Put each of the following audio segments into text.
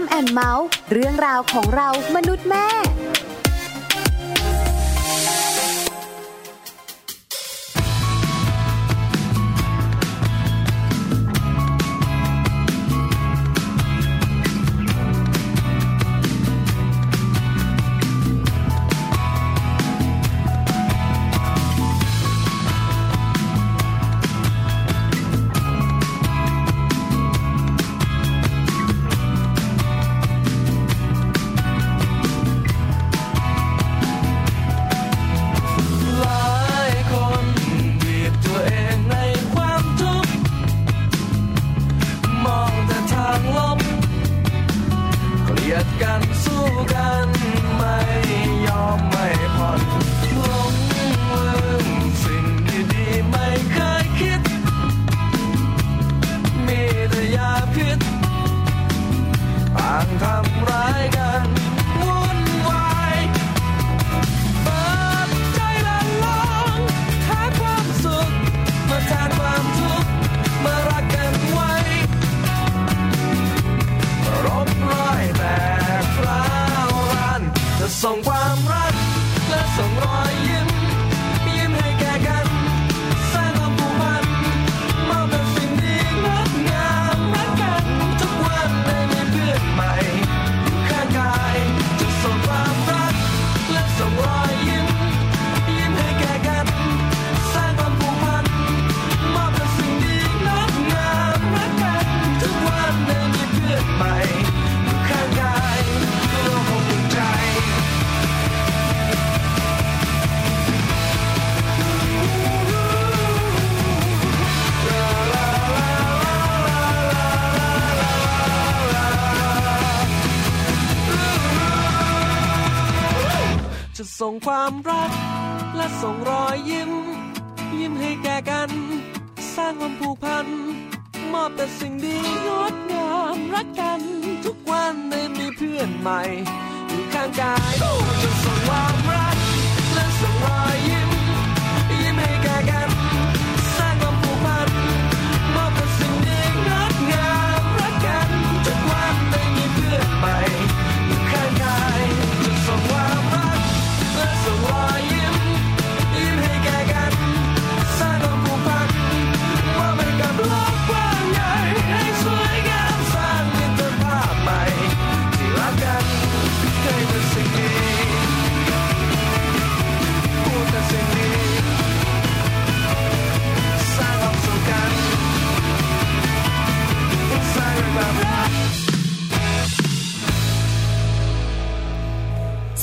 มแอนเมาส์เรื่องราวของเรามนุษย์แม่ ส่งความรัก และส่งรอยยิ้ม ยิ้มให้แก่กัน สร้างความผูกพัน มอบแต่สิ่งดีงดงามรักกัน ทุกวันได้มีเพื่อนใหม่ อยู่ข้างกายจะส่งความรัก และส่งรอยยิ้มยิ้ม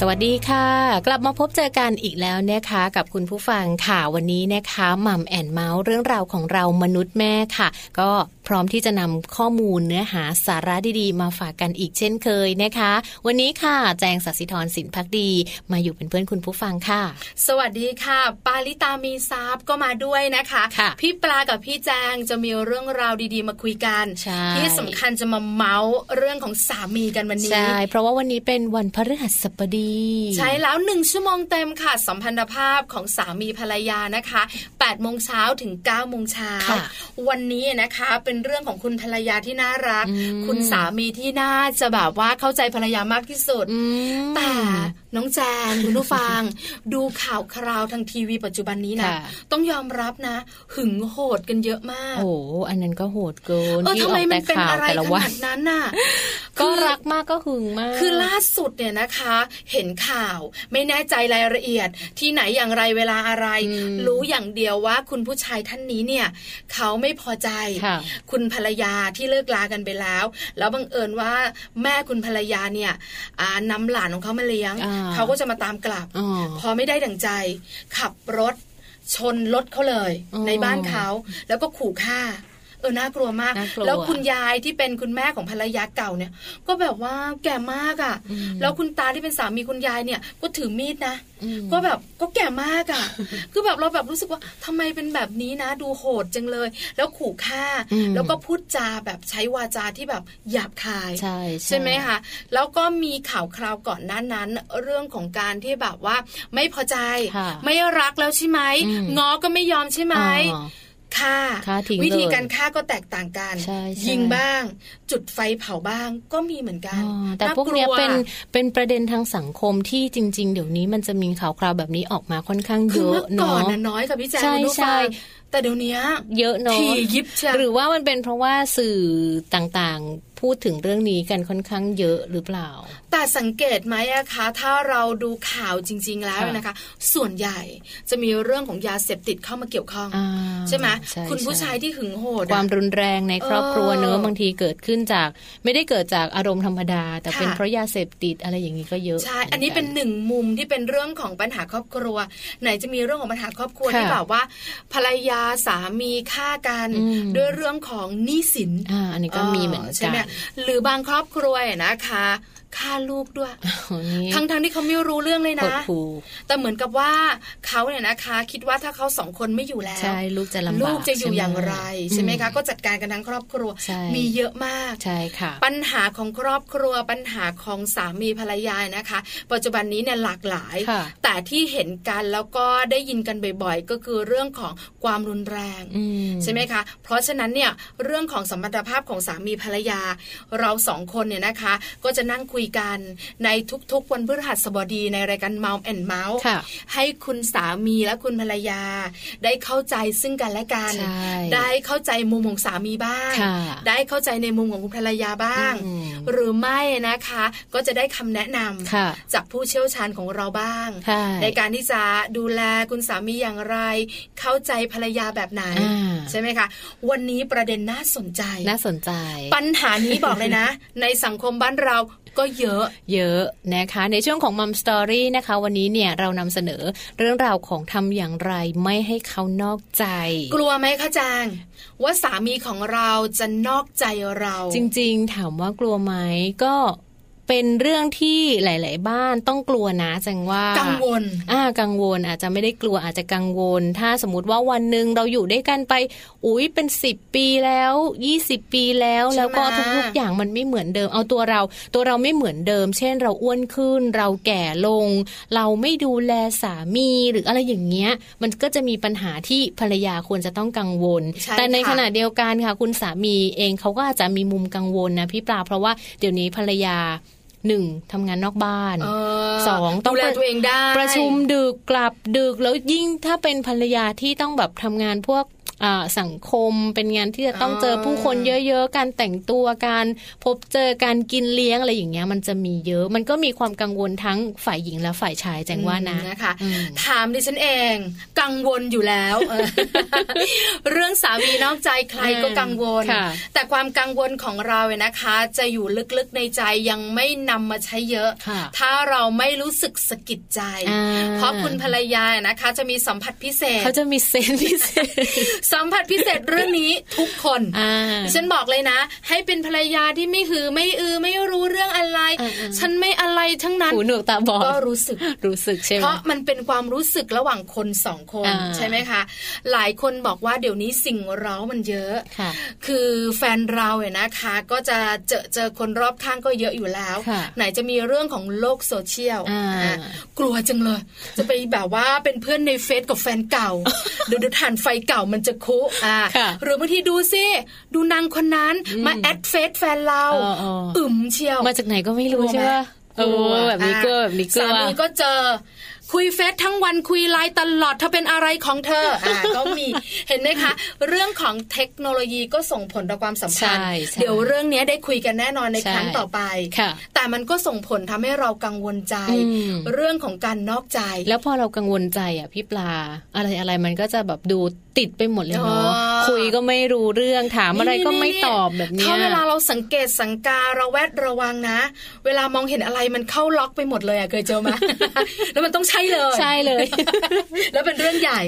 วัสดีค่ะ กลับมาพบเจอกันอีกแล้วนะคะ กับคุณผู้ฟังค่ะวันนี้นะคะมัมแอนเมาส์เรื่องราวของเรามนุษย์แม่ค่ะ ก็ พร้อมที่จะนำข้อมูลเนื้อหาสาระดีๆ มาฝากกันอีกเช่นเคยนะคะ วันนี้ค่ะ แจงสัสิธรสินพักดี มาอยู่เป็นเพื่อนคุณผู้ฟังค่ะ สวัสดีค่ะ ปาลิตามีซับก็มาด้วยนะคะค่ะพี่ปลากับพี่แจงจะมีเรื่องราวดีๆ มาคุยกันใช่ที่สำคัญจะมาเมาส์เรื่องของสามีกันวันนี้ใช่เพราะว่าวันนี้เป็นวันพฤหัสบดี ใช่แล้วหนึ่งชั่วโมงเต็มค่ะ สัมพันธภาพของสามีภรรยานะคะ8โมงเช้าถึง9โมงเช้าค่ะวันนี้นะคะเป็นเรื่องของคุณภรรยาที่น่ารักอืมคุณสามีที่น่าจะแบบว่าเข้าใจภรรยามากที่สุดอืมแต่ น้องแจงคุณผู้ฟัง ดูข่าวคราวทางทีวีปัจจุบันนี้นะค่ะต้องยอมรับนะ หึงโหดกันเยอะมาก โอ้โหอันนั้นก็โหดเกินเออที่ทำอไมอกมัแต่นเป็นข่าวอะไรแต่ละขวันาดนั้นน่ะก็คือรักมากก็หึงมาก คือล่าสุดเนี่ยนะคะ เห็นข่าวไม่แน่ใจรายละเอียด ที่ไหนอย่างไรเวลาอะไรอืมรู้อย่างเดียวว่าคุณผู้ชายท่านนี้เนี่ย เขาไม่พอใจค่ะคุณภรรยาที่เลิกลากันไปแล้ว แล้วบังเอิญว่าแม่คุณภรรยาเนี่ยอ่านำหลานของเขามาเลี้ยงอ่าเขาก็จะมาตามกลับอ๋อพอไม่ได้ดั่งใจ ขับรถชนรถเขาเลยอ๋อในบ้านเขาแล้วก็ขู่ฆ่าเออน่ากลัวมากน่ากลัวแล้วคุณยายที่เป็นคุณแม่ของภรรยาเก่าเนี่ย ก็แบบว่าแก่มากอะ่ะอืมแล้วคุณตาที่เป็นสามีคุณยายเนี่ยก็ถือมีดนะอืมก็แบบก็แก่มากอะ่ะ คือแบบเราแบบรู้สึกว่าทำไมเป็นแบบนี้นะ ดูโหดจังเลย แล้วขู่ฆ่าอืมแล้วก็พูดจาแบบใช้วาจาที่แบบหยาบคายใช่ใช่ไหมคะแล้วก็มีข่าวคราวก่อนหน้านั้น เรื่องของการที่แบบว่าไม่พอใจค่ะไม่รักแล้วใช่ไหมอืมง้อก็ไม่ยอมใช่ไหมอ๋อ ฆ่าฆ่าทิ้งวิธีเลยการฆ่าก็แตกต่างกันใช่ใช่ยิงบ้าง จุดไฟเผาบ้างก็มีเหมือนกันอ๋อแต่พวกเนี้ยากลัเป็นเป็นประเด็นทางสังคมที่จริง ๆ เดี๋ยวนี้มันจะมีข่าวคราวแบบนี้ออกมาค่อนข้างคืเยออะเมื่อก่อนเนาะน่ะน้อยค่ะพี่แจ๊คใช่คุณผู้ใช่ฟังแต่เดี๋ยวนี้เยอะเนาะถี่ยิบเชียวหรือว่ามันเป็นเพราะว่าสื่อต่างๆ พูดถึงเรื่องนี้กันค่อนข้างเยอะหรือเปล่าแต่สังเกตไหมอะคะ ถ้าเราดูข่าวจริง ๆ แล้วค่ะนะคะ ส่วนใหญ่จะมีเรื่องของยาเสพติดเข้ามาเกี่ยวข้องอ่าใช่ไหมใช่คุณผู้ใช่ชายที่หึงโหดอะความรุนแรงในครอบครัวเออเนอะบางทีเกิดขึ้นจาก ไม่ได้เกิดจากอารมณ์ธรรมดา แต่เป็นค่ะเพราะยาเสพติดอะไรอย่างนี้ก็เยอะใช่อันนี้เป็นหนึ่งมุมที่เป็นเรื่องของปัญหาครอบครัว ไหนจะมีเรื่องของปัญหาครอบครัวค่ะที่แบบว่า ภรรยาสามีฆ่ากันอืมด้วยเรื่องของหนี้สินอ่าอันนี้ก็มีเหมือนใช่กัไหมนหรือบางครอบครัวอะนะคะ ฆ่าลูกด้วยโอ้นี่ทั้งทั้งๆที่เขาไม่รู้เรื่องเลยหดนะหูแต่เหมือนกับว่าเขาเนี่ยนะคะ คิดว่าถ้าเขาสองคนไม่อยู่แล้วใช่ลูกจะลำบากลูกจะอยู่อย่างไรใช่ใช่ไหไหมมคะ ก็จัดการกันทั้งครอบครัวใช่มีเยอะมากใช่ค่ะ ปัญหาของครอบครัวปัญหาของสามีภรรยานะคะ ปัจจุบันนี้เนี่ยหลากหลายค่ะแต่ที่เห็นกันแล้วก็ได้ยินกันบ่อยๆ ก็คือเรื่องของความรุนแรงอืมใช่ไหมคะ เพราะฉะนั้นเนี่ยเรื่องของสมรรถภาพของสามีภรรยา เราสองคนเนี่ยนะคะ ก็จะนั่งคุยกันในทุกๆ วันพฤหัสบดีในรายการ Mom and Mouse ค่ะให้คุณสามีและคุณภรรยา ได้เข้าใจซึ่งกันและกันใช่ได้เข้าใจมุมของสามีบ้างค่ะได้เข้าใจในมุมของคุณภรรยาบ้างอืมหรือไม่นะคะ ก็จะได้คำแนะนำค่ะจากผู้เชี่ยวชาญของเราบ้างใช่ในการที่จะดูแลคุณสามีอย่างไร เข้าใจภรรยาแบบไหนอ่าใช่ไหมคะ วันนี้ประเด็นน่าสนใจ น่าสนใจ ปัญหานี้บอกเลยนะ ในสังคมบ้านเรา ก็เยอะเยอะนะคะ ในช่วงของมัมสตอรี่นะคะ วันนี้เนี่ยเรานำเสนอเรื่องราวของทำอย่างไรไม่ให้เขานอกใจ กลัวไหมคะจางว่าสามีของเราจะนอกใจเรา จริง ๆ ถามว่ากลัวไหมก็ เป็นเรื่องที่หลาย ๆ บ้านต้องกลัวนะจังว่ากังวลอ่ากังวลอาจจะไม่ได้กลัวอาจจะกังวล ถ้าสมมติว่าวันหนึ่งเราอยู่ด้วยกันไป อุ้ยเป็นสิบปีแล้วยี่สิบปีแล้วใช่ไหมแล้วก็ทุก ๆ อย่างมันไม่เหมือนเดิม เอาตัวเรา ตัวเราไม่เหมือนเดิม เช่น เราอ้วนขึ้น เราแก่ลง เราไม่ดูแลสามีหรืออะไรอย่างเงี้ย มันก็จะมีปัญหาที่ภรรยาควรจะต้องกังวลใช่แต่ในค่ะขณะเดียวกันค่ะ คุณสามีเองเขาก็อาจจะมีมุมกังวลนะพี่ปลาเพราะว่าเดี๋ยวนี้ภรรยา หนึ่งทำงานนอกบ้านเสองต้องดูแลตัวเองได้ ประชุมดึกกลับดึกแล้วยิ่งถ้าเป็นภรรยาที่ต้องแบบทำงานพวกอ่า สังคมเป็นงานที่จะต้องเจอผู้คนเยอะๆ การแต่งตัวการพบเจอการกินเลี้ยงอะไรอย่างเงี้ยมันจะมีเยอะ มันก็มีความกังวลทั้งฝ่ายหญิงและฝ่ายชายแจงว่านะอืมนะคะอืมถามดิฉันเอง กังวลอยู่แล้วเออเรื่องสามีนอกใจใครก็กังวลค่ะแต่ความกังวลของเราเนี่ยนะคะ จะอยู่ลึกๆในใจยังไม่นำมาใช้เยอะค่ะถ้าเราไม่รู้สึกสะกิดใจอ่าเพราะคุณภรรยานะคะ จะมีสัมผัสพิเศษเขาจะมีเซนส์พิเศษสัมผัสพิเศษเรื่องนี้ทุกคนอ่าฉันบอกเลยนะ ให้เป็นภรรยาที่ไม่หือไม่อือไม่รู้เรื่องอะไรอ่าๆฉันไม่อะไรทั้งนั้นหูหนวกตาบอดก็รู้สึกรู้สึกใช่ไหมเพราะมันเป็นความรู้สึกระหว่างคนสองคนอ่าใช่ไหมคะ หลายคนบอกว่าเดี๋ยวนี้สิ่งเร้ามันเยอะค่ะคือแฟนเราเนี่ยนะคะ ก็จะเจอเจอคนรอบข้างก็เยอะอยู่แล้วค่ะไหนจะมีเรื่องของโลกโซเชียลอ่าอะกลัวจังเลย จะไปแบบว่าเป็นเพื่อนในเฟซกับแฟนเก่าเดี๋ยวเดี๋ยวถ่านไฟเก่ามันจะคุอ่าค่ะหรือบางทีดูซิดูนางคนนั้นมา add เฟซแฟนเราอึมเชียวมาจากไหนก็ไม่รู้ใช่ไหมเออแบบนี้ก็แบบนี้ก็สามีก็เจอ คุยเฟซทั้งวันคุยไลน์ตลอดเธอเป็นอะไรของเธออ่าก็มีเห็นไหมคะ เรื่องของเทคโนโลยีก็ส่งผลต่อความสัมพันธ์ใช่ใช่เดี๋ยวเรื่องนี้ได้คุยกันแน่นอนในใช่ครั้งต่อไปค่ะแต่มันก็ส่งผลทำให้เรากังวลใจอืมเรื่องของการนอกใจ แล้วพอเรากังวลใจอะพี่ปลา อะไรอะไรมันก็จะแบบดูติดไปหมดเลยเนาะอ๋อคุยก็ไม่รู้เรื่องถามอะไรก็ไม่ตอบแบบเนี้ยถ้าเวลาเราสังเกตสังการะแวดระวังนะ เวลามองเห็นอะไรมันเข้าล็อกไปหมดเลยอะเคยเจอไหมแล้วมันต้องใช่เลยใช่เลย แล้วเป็นเรื่องใหญ่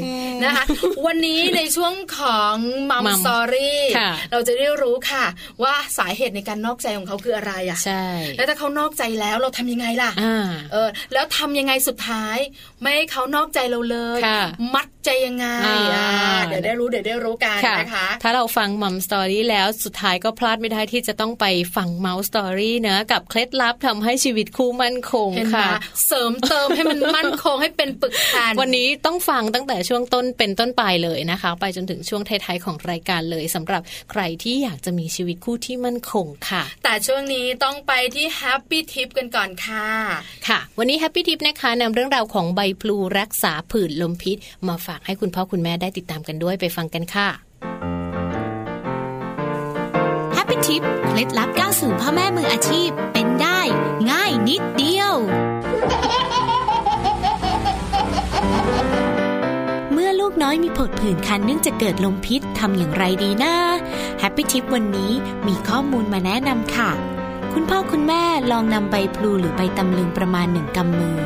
นะคะ วันนี้ในช่วงของมัม Mum สตอรี่ค่ะเราจะได้รู้ค่ะ ว่าสาเหตุในการนอกใจของเขาคืออะไรอะใช่แล้วถ้าเขาเขานอกใจแล้วเราทำยังไงล่ะอ่าเออ แล้วทำยังไงสุดท้าย ไม่ให้เขานอกใจเราเลยค่ะมัดใจยังไงอ่าอ่าเดี๋ยวได้รู้เดี๋ยวได้รู้กันค่ะนะคะ ถ้าเราฟังมัมสตอรี่แล้วสุดท้ายก็พลาดไม่ได้ที่จะต้องไปฟัง Mouse Story เนะกับเคล็ดลับทำให้ชีวิตคู่มั่นคงเห็นไหมค่ะ เสริมเติมให้มันมั่นคงให้เป็นปึกแผ่นวันนี้ต้องฟังตั้งแต่ช่วงต้นเป็นต้นไปเลยนะคะ ไปจนถึงช่วงท้ายๆของรายการเลยสำหรับใครที่อยากจะมีชีวิตคู่ที่มั่นคงค่ะ แต่ช่วงนี้ต้องไปที่ Happy Tip กันก่อนค่ะ ค่ะ วันนี้ Happy Tip นะคะนำเรื่องราวของใบพลูรักษาผื่นลมพิษ มาฝากให้คุณพ่อคุณแม่ได้ติดตามกันด้วยไปฟังกันค่ะHappy Tip เคล็ดลับก้าวสู่พ่อแม่มืออาชีพเป็นได้ ง่ายนิดเดียว กน้อยมีผดผื่นคันเนื่องจากเกิดลมพิษทำอย่างไรดีนะ Happy Tip วันนี้มีข้อมูลมาแนะนำค่ะ คุณพ่อคุณแม่ลองนำใบพลูหรือใบตำลึงประมาณหนึ่งกำมือ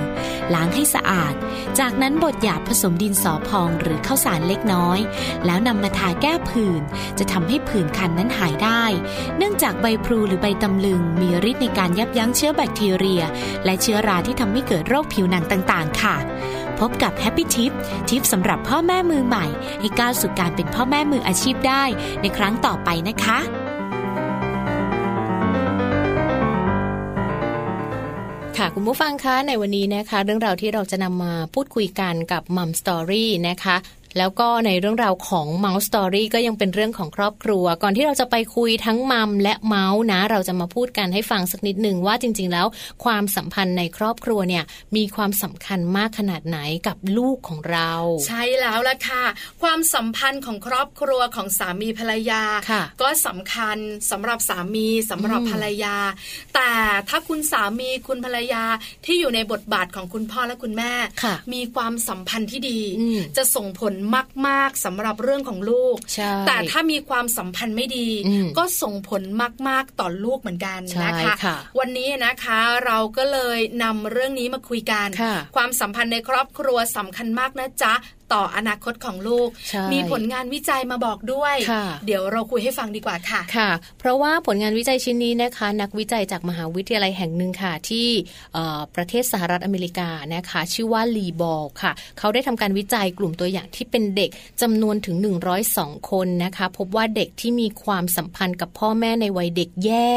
ล้างให้สะอาด จากนั้นบดหยาบผสมดินสอพองหรือข้าวสารเล็ลูกน้อย แล้วนำมาทาแก้ผื่น จะทำให้ผื่นคันนั้นหายได้ เนื่องจากใบพลูหรือใบตำลึง มีฤทธิ์ในการยับยั้งเชื้อแบคทีเรีย และเชื้อราที่ทำให้เกิดโรคผิวหนังต่าง ๆ ค่ะพบกับ Happy Tip tip สำหรับพ่อแม่มือใหม่ ให้ก้าวสู่การเป็นพ่อแม่มืออาชีพได้ในครั้งต่อไปนะคะ ค่ะ คุณผู้ฟังคะในวันนี้นะคะ เรื่องราวที่เราจะนำมาพูดคุยกันกับ Mum Story นะคะ แล้วก็ในเรื่องราวของ Mouse Story ก็ยังเป็นเรื่องของครอบครัว ก่อนที่เราจะไปคุยทั้ง Mum และเมาส์นะ เราจะมาพูดกันให้ฟังสักนิดหนึ่งว่าจริง ๆ แล้ว ความสัมพันธ์ในครอบครัวเนี่ยมีความสำคัญมากขนาดไหนกับลูกของเรา ใช่แล้วล่ะค่ะ ความสัมพันธ์ของครอบครัวของสามีภรรยาค่ะก็สำคัญสำหรับสามีสำหรับอืมภรรยา แต่ถ้าคุณสามีคุณภรรยาที่อยู่ในบทบาทของคุณพ่อและคุณแม่ค่ะมีความสัมพันธ์ที่ดีอืมจะส่งผลมาก ๆสำหรับเรื่องของลูกใช่แต่ถ้ามีความสัมพันธ์ไม่ดีอืมก็ส่งผลมาก ๆ ต่อลูกเหมือนกันใช่นะคะค่ะวันนี้นะคะเราก็เลยนำเรื่องนี้มาคุยกันค่ะความสัมพันธ์ในครอบครัวสำคัญมากนะจ๊ะ ต่ออนาคตของลูกใช่มีผลงานวิจัยมาบอกด้วยค่ะเดี๋ยวเราคุยให้ฟังดีกว่าค่ะค่ะ เพราะว่าผลงานวิจัยชิ้นนี้นะคะ นักวิจัยจากมหาวิทยาลัยแห่งหนึ่งค่ะ ที่เอ่อประเทศสหรัฐอเมริกานะคะ ชื่อว่าลีบอลค่ะ เขาได้ทำการวิจัยกลุ่มตัวอย่างที่เป็นเด็กจำนวนถึง 102 คนนะคะ พบว่าเด็กที่มีความสัมพันธ์กับพ่อแม่ในวัยเด็กแย่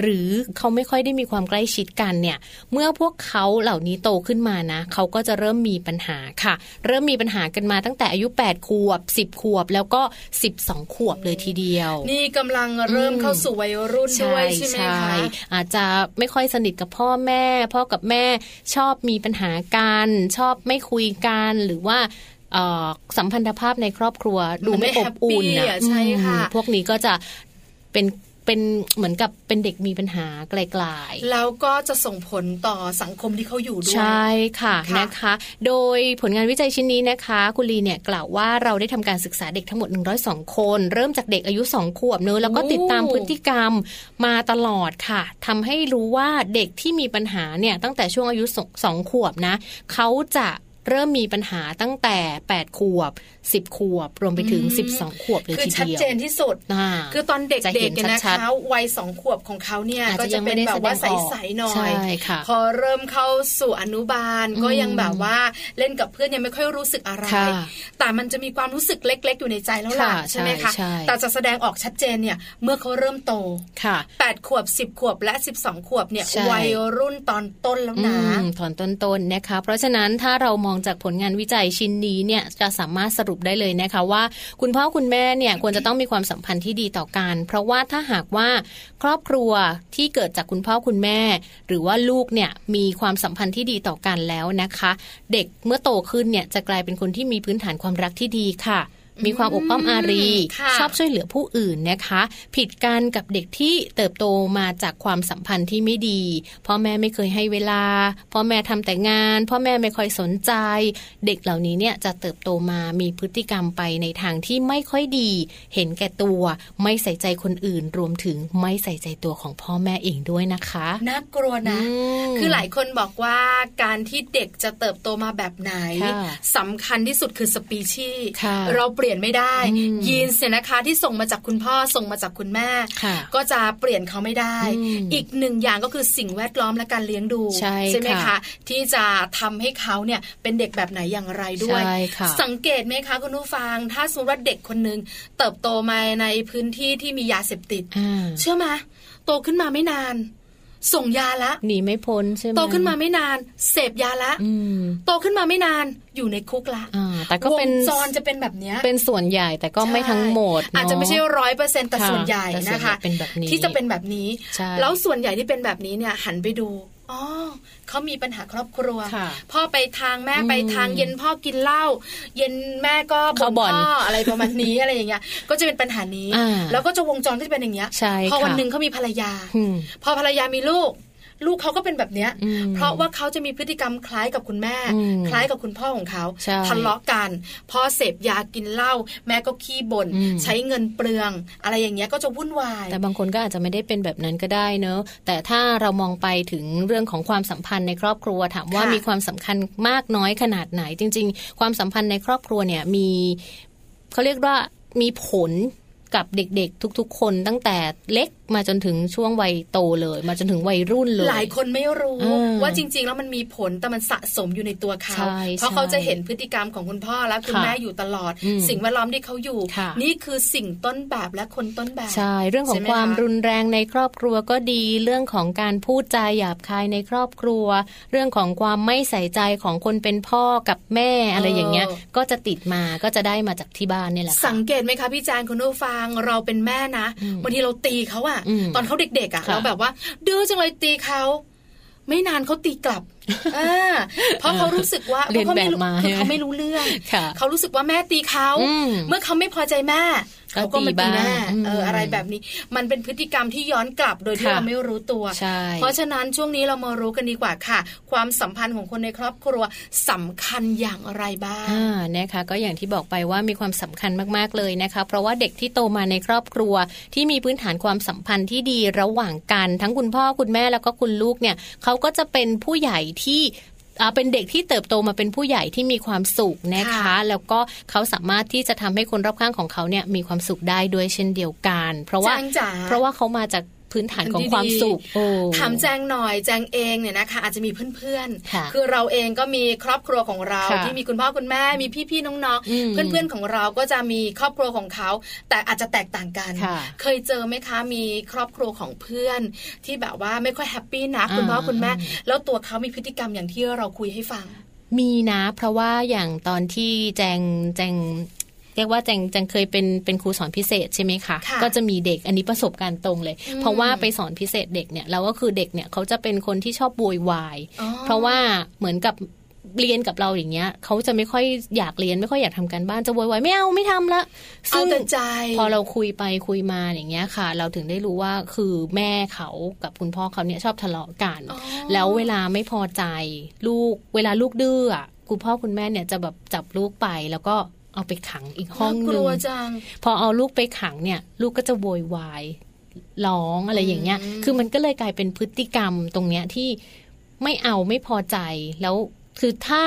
หรือเขาไม่ค่อยได้มีความใกล้ชิดกันเนี่ยเมื่อพวกเขาเหล่านี้โตขึ้นมานะ เขาก็จะเริ่มมีปัญหาค่ะ เริ่มมีปัญหากันมาตั้งแต่อายุ 8 ขวบ 10 ขวบ แล้วก็ 12 ขวบเลยทีเดียว นี่กำลังเริ่มเข้าสู่วัยรุ่นด้วยใช่ไหมคะอาจจะไม่ค่อยสนิทกับพ่อแม่ พ่อกับแม่ชอบมีปัญหากันชอบไม่คุยกันหรือว่าเอ่อสัมพันธภาพในครอบครัวดูไม่อบอุ่นมันไม่นะแฮปปี้อะใช่ค่ะอืมพวกนี้ก็จะเป็น เป็นเหมือนกับเป็นเด็กมีปัญหาไกลๆแล้วก็จะส่งผลต่อสังคมที่เขาอยู่ด้วย ใช่ค่ะค่ะนะคะ โดยผลงานวิจัยชิ้นนี้นะคะคุณลีเนี่ยกล่าวว่าเราได้ทำการศึกษาเด็กทั้งหมด 102 คน เริ่มจากเด็กอายุ 2 ขวบเนอะแล้วก็ติดตามพฤติกรรมมาตลอดค่ะทำให้รู้ว่าเด็กที่มีปัญหาเนี่ยตั้งแต่ช่วงอายุ 2 ขวบนะเขาจะ เริ่มมีปัญหาตั้งแต่ 8 ขวบ 10 ขวบ รวมไปถึง 12 ขวบเลยคือทีชัดเดียวเจนที่สุดาคือตอนเด็กจะๆเห็นเนี่ยนะชัคะดวัยสองขวบของเขาเนี่ยอาจก็จะจะยังไม่เป็นได้แบบว่าแสดงออกใสๆหน่อยใช่ค่ะพอเริ่มเข้าสู่อนุบาลก็อืมยังแบบว่าเล่นกับเพื่อนยังไม่ค่อยรู้สึกอะไรค่ะแต่มันจะมีความรู้สึกเล็ก ๆ อยู่ในใจแล้วล่ะค่ะใช่ไหมคะใช่ใช่แต่จะแสดงออกชัดเจนเนี่ยเมื่อเขาเริ่มโตค่ะ8ขวบ 10 ขวบและ 12 ขวบเนี่ยใช่วัยรุ่นตอนต้นแล้วนะอืมถอนต้นๆนะคะ เพราะฉะนั้นถ้าเรามองจากผลงานวิจัยชิ้นนี้เนี่ยจะสามารถสรุปได้เลยนะคะว่า คุณพ่อคุณแม่เนี่ยควรจะต้องมีความสัมพันธ์ที่ดีต่อกัน เพราะว่าถ้าหากว่าครอบครัวที่เกิดจากคุณพ่อคุณแม่ หรือว่าลูกเนี่ยมีความสัมพันธ์ที่ดีต่อกันแล้วนะคะ เด็กเมื่อโตขึ้นเนี่ยจะกลายเป็นคนที่มีพื้นฐานความรักที่ดีค่ะ มีความอบอ้อมอารีค่ะชอบช่วยเหลือผู้อื่นนะคะ ผิดกันกับเด็กที่เติบโตมาจากความสัมพันธ์ที่ไม่ดีพ่อแม่ไม่เคยให้เวลาพ่อแม่ทำแต่งานพ่อแม่ไม่ค่อยสนใจ เด็กเหล่านี้เนี่ยจะเติบโตมามีพฤติกรรมไปในทางที่ไม่ค่อยดี เห็นแก่ตัว ไม่ใส่ใจคนอื่น รวมถึงไม่ใส่ใจตัวของพ่อแม่เองด้วยนะคะน่ากลัวนะอืมคือหลายคนบอกว่าการที่เด็กจะเติบโตมาแบบไหนค่ะสำคัญที่สุดคือสปีชีส์ค่ะเราเปรียบลี่ยนไม่ได้อืมยีนส์เนี่ยนะคะที่ส่งมาจากคุณพ่อส่งมาจากคุณแม่ค่ะก็จะเปลี่ยนเขาไม่ได้อืมอีกหนึ่งอย่างก็คือสิ่งแวดล้อมและการเลี้ยงดูใช่ไหมค่ะคะที่จะทำให้เขาเนี่ยเป็นเด็กแบบไหนอย่างไรด้วยใช่ค่ะสังเกตไหมคะคุณผู้ฟัง ถ้าสมมติว่าเด็กคนหนึ่งเติบโตมาในพื้นที่ที่มียาเสพติดอ่าเชื่อไหมโตขึ้นมาไม่นาน ส่งยาละหนีไม่พ้นใช่ไหมโตขึ้นมาไม่นาน เสพยาละอืมโตขึ้นมาไม่นานอยู่ในคุกละอ่าแต่ก็เป็นวงจรจะเป็นแบบเนี้ยเป็นส่วนใหญ่แต่ก็ไม่ทั้งหมด อาจจะไม่ใช่เนร้อยเปอร์เซ็นต์แต่ค่ะส่วนใหญ่แต่ส่วนนะใหญ่คะเป็นแบบนี้ที่จะเป็นแบบนี้ใช่แล้วส่วนใหญ่ที่เป็นแบบนี้เนี่ยหันไปดู อ๋อเขามีปัญหาครอบครัวค่ะพ่อไปทางแม่อืมไปทางเย็นพ่อกินเหล้าเย็นแม่ก็เข้าบ่บ่อนนพ่ออะไรประมาณนี้อะไรอย่างเงี้ยก็จะเป็นปัญหานี้อ่าแล้วก็จะวงจรก็จะเป็นอย่างเงี้ยใช่พอวันค่ะหนึ่งเขามีภรรยาอืมพอภรรยามีลูก ลูกเขาก็เป็นแบบเนี้ยอืมเพราะว่าเขาจะมีพฤติกรรมคล้ายกับคุณแม่อืมคล้ายกับคุณพ่อของเขาใช่ทะเลาะกันพ่อเสพยากินเหล้าแม่ก็ขี้บ่นอืมใช้เงินเปลือง อะไรอย่างเงี้ยก็จะวุ่นวาย แต่บางคนก็อาจจะไม่ได้เป็นแบบนั้นก็ได้เนอะแต่ถ้าเรามองไปถึงเรื่องของความสัมพันธ์ในครอบครัวถามว่าค่ะมีความสำคัญมากน้อยขนาดไหน จริง ๆ ความสัมพันธ์ในครอบครัวเนี่ยมีเขาเรียกว่ามีผล กับเด็กๆ ทุกๆ คนตั้งแต่เล็กมาจนถึงช่วงวัยโตเลย มาจนถึงวัยรุ่นเลย หลายคนไม่รู้อืมว่าจริง ๆ แล้วมันมีผลแต่มันสะสมอยู่ในตัวเขาใช่เพราะใช่เขาจะเห็นพฤติกรรมของคุณพ่อและคุณค่ะแม่อยู่ตลอดอืมสิ่งแวดล้อมที่เขาอยู่ค่ะนี่คือสิ่งต้นแบบและคนต้นแบบใช่เรื่องของใช่ไหมความคะรุนแรงในครอบครัวก็ดี เรื่องของการพูดจาหยาบคายในครอบครัว เรื่องของความไม่ใส่ใจของคนเป็นพ่อกับแม่อะไรอย่างเงี้ย ก็จะติดมาก็จะได้มาจากที่บ้านเนี่ยแหละค่ะสังเกตไหมคะพี่แจงคุณผู้ฟังเราเป็นแม่นะอืมบางทีเราตีเขาอะอืมตอนเขาเด็กๆอะค่ะเราแบบว่าดื้อจังเลยตีเขาไม่นานเขาตีกลับอ่า เพราะเขารู้สึกว่าเรียนพราะแบเขาบมาคือใช่ไหมเขาไม่รู้เรื่องค่ะเขารู้สึกว่าแม่ตีเขาอืมเมื่อเขาไม่พอใจแม่ก็เขาก็มาตีตีบ้างแม่อืมเอออะไรแบบนี้ มันเป็นพฤติกรรมที่ย้อนกลับโดยที่ค่ะเราไม่รู้ตัวใช่เพราะฉะนั้นช่วงนี้เรามารู้กันดีกว่าค่ะ ความสัมพันธ์ของคนในครอบครัวสำคัญอย่างไรบ้างอ่านะคะก็อย่างที่บอกไปว่ามีความสำคัญมากๆเลยนะคะ เพราะว่าเด็กที่โตมาในครอบครัว ที่มีพื้นฐานความสัมพันธ์ที่ดีระหว่างกัน ทั้งคุณพ่อคุณแม่แล้วก็คุณลูกเนี่ยเขาก็จะเป็นผู้ใหญ่ที่อ่าเป็นเด็กที่เติบโตมาเป็นผู้ใหญ่ที่มีความสุขนะคะค่ะแล้วก็เขาสามารถที่จะทำให้คนรอบข้างของเขาเนี่ยมีความสุขได้ด้วยเช่นเดียวกัน เพราะว่าแจงจ๋าเพราะว่าเขามาจาก พื้นฐานของดีๆความสุขโอ้ถามแจงหน่อยแจงเองเนี่ยนะคะ อาจจะมีเพื่อนค่ะๆคือเราเองก็มีครอบครัวของเราค่ะที่มีคุณพ่อคุณแม่มีพี่ๆน้องอืมๆเพื่อนๆของเราก็จะมีครอบครัวของเขา แต่อาจจะแตกต่างกันค่ะเคยเจอไหมคะมีครอบครัวของเพื่อน ที่แบบว่าไม่ค่อยแฮปปี้นะคุณพ่ออ่าคุณแม่ แล้วตัวเขามีพฤติกรรมอย่างที่เราคุยให้ฟังมีนะ เพราะว่าอย่างตอนที่แจงแจง เรียกว่าแจงแจงเคยเป็นเป็นครูสอนพิเศษใช่ไหมคะค่ะก็จะมีเด็กอันนี้ประสบการณ์ตรงเลยอืมเพราะว่าไปสอนพิเศษเด็กเนี่ยเราก็คือเด็กเนี่ยเขาจะเป็นคนที่ชอบโวยวายอ๋อเพราะว่าเหมือนกับเรียนกับเราอย่างเงี้ยเขาจะไม่ค่อยอยากเรียนไม่ค่อยอยากทำการบ้านจะโวยวายไม่เอาไม่ทำละเอาแต่ใจพอเราคุยไปคุยมาอย่างเงี้ยค่ะ เราถึงได้รู้ว่าคือแม่เขากับคุณพ่อเขาเนี่ยชอบทะเลาะกันอ๋อแล้วเวลาไม่พอใจลูกเวลาลูกดื้ออะคุณพ่อคุณแม่เนี่ยจะแบบจับลูกไปแล้วก็ เอาไปขังอีกห้องน่ากหนึ่ลังวจังพอเอาลูกไปขังเนี่ย ลูกก็จะโวยวายร้องอะไรอย่างเงี้ยอืมคือมันก็เลยกลายเป็นพฤติกรรมตรงเนี้ยที่ไม่เอาไม่พอใจแล้วคือถ้า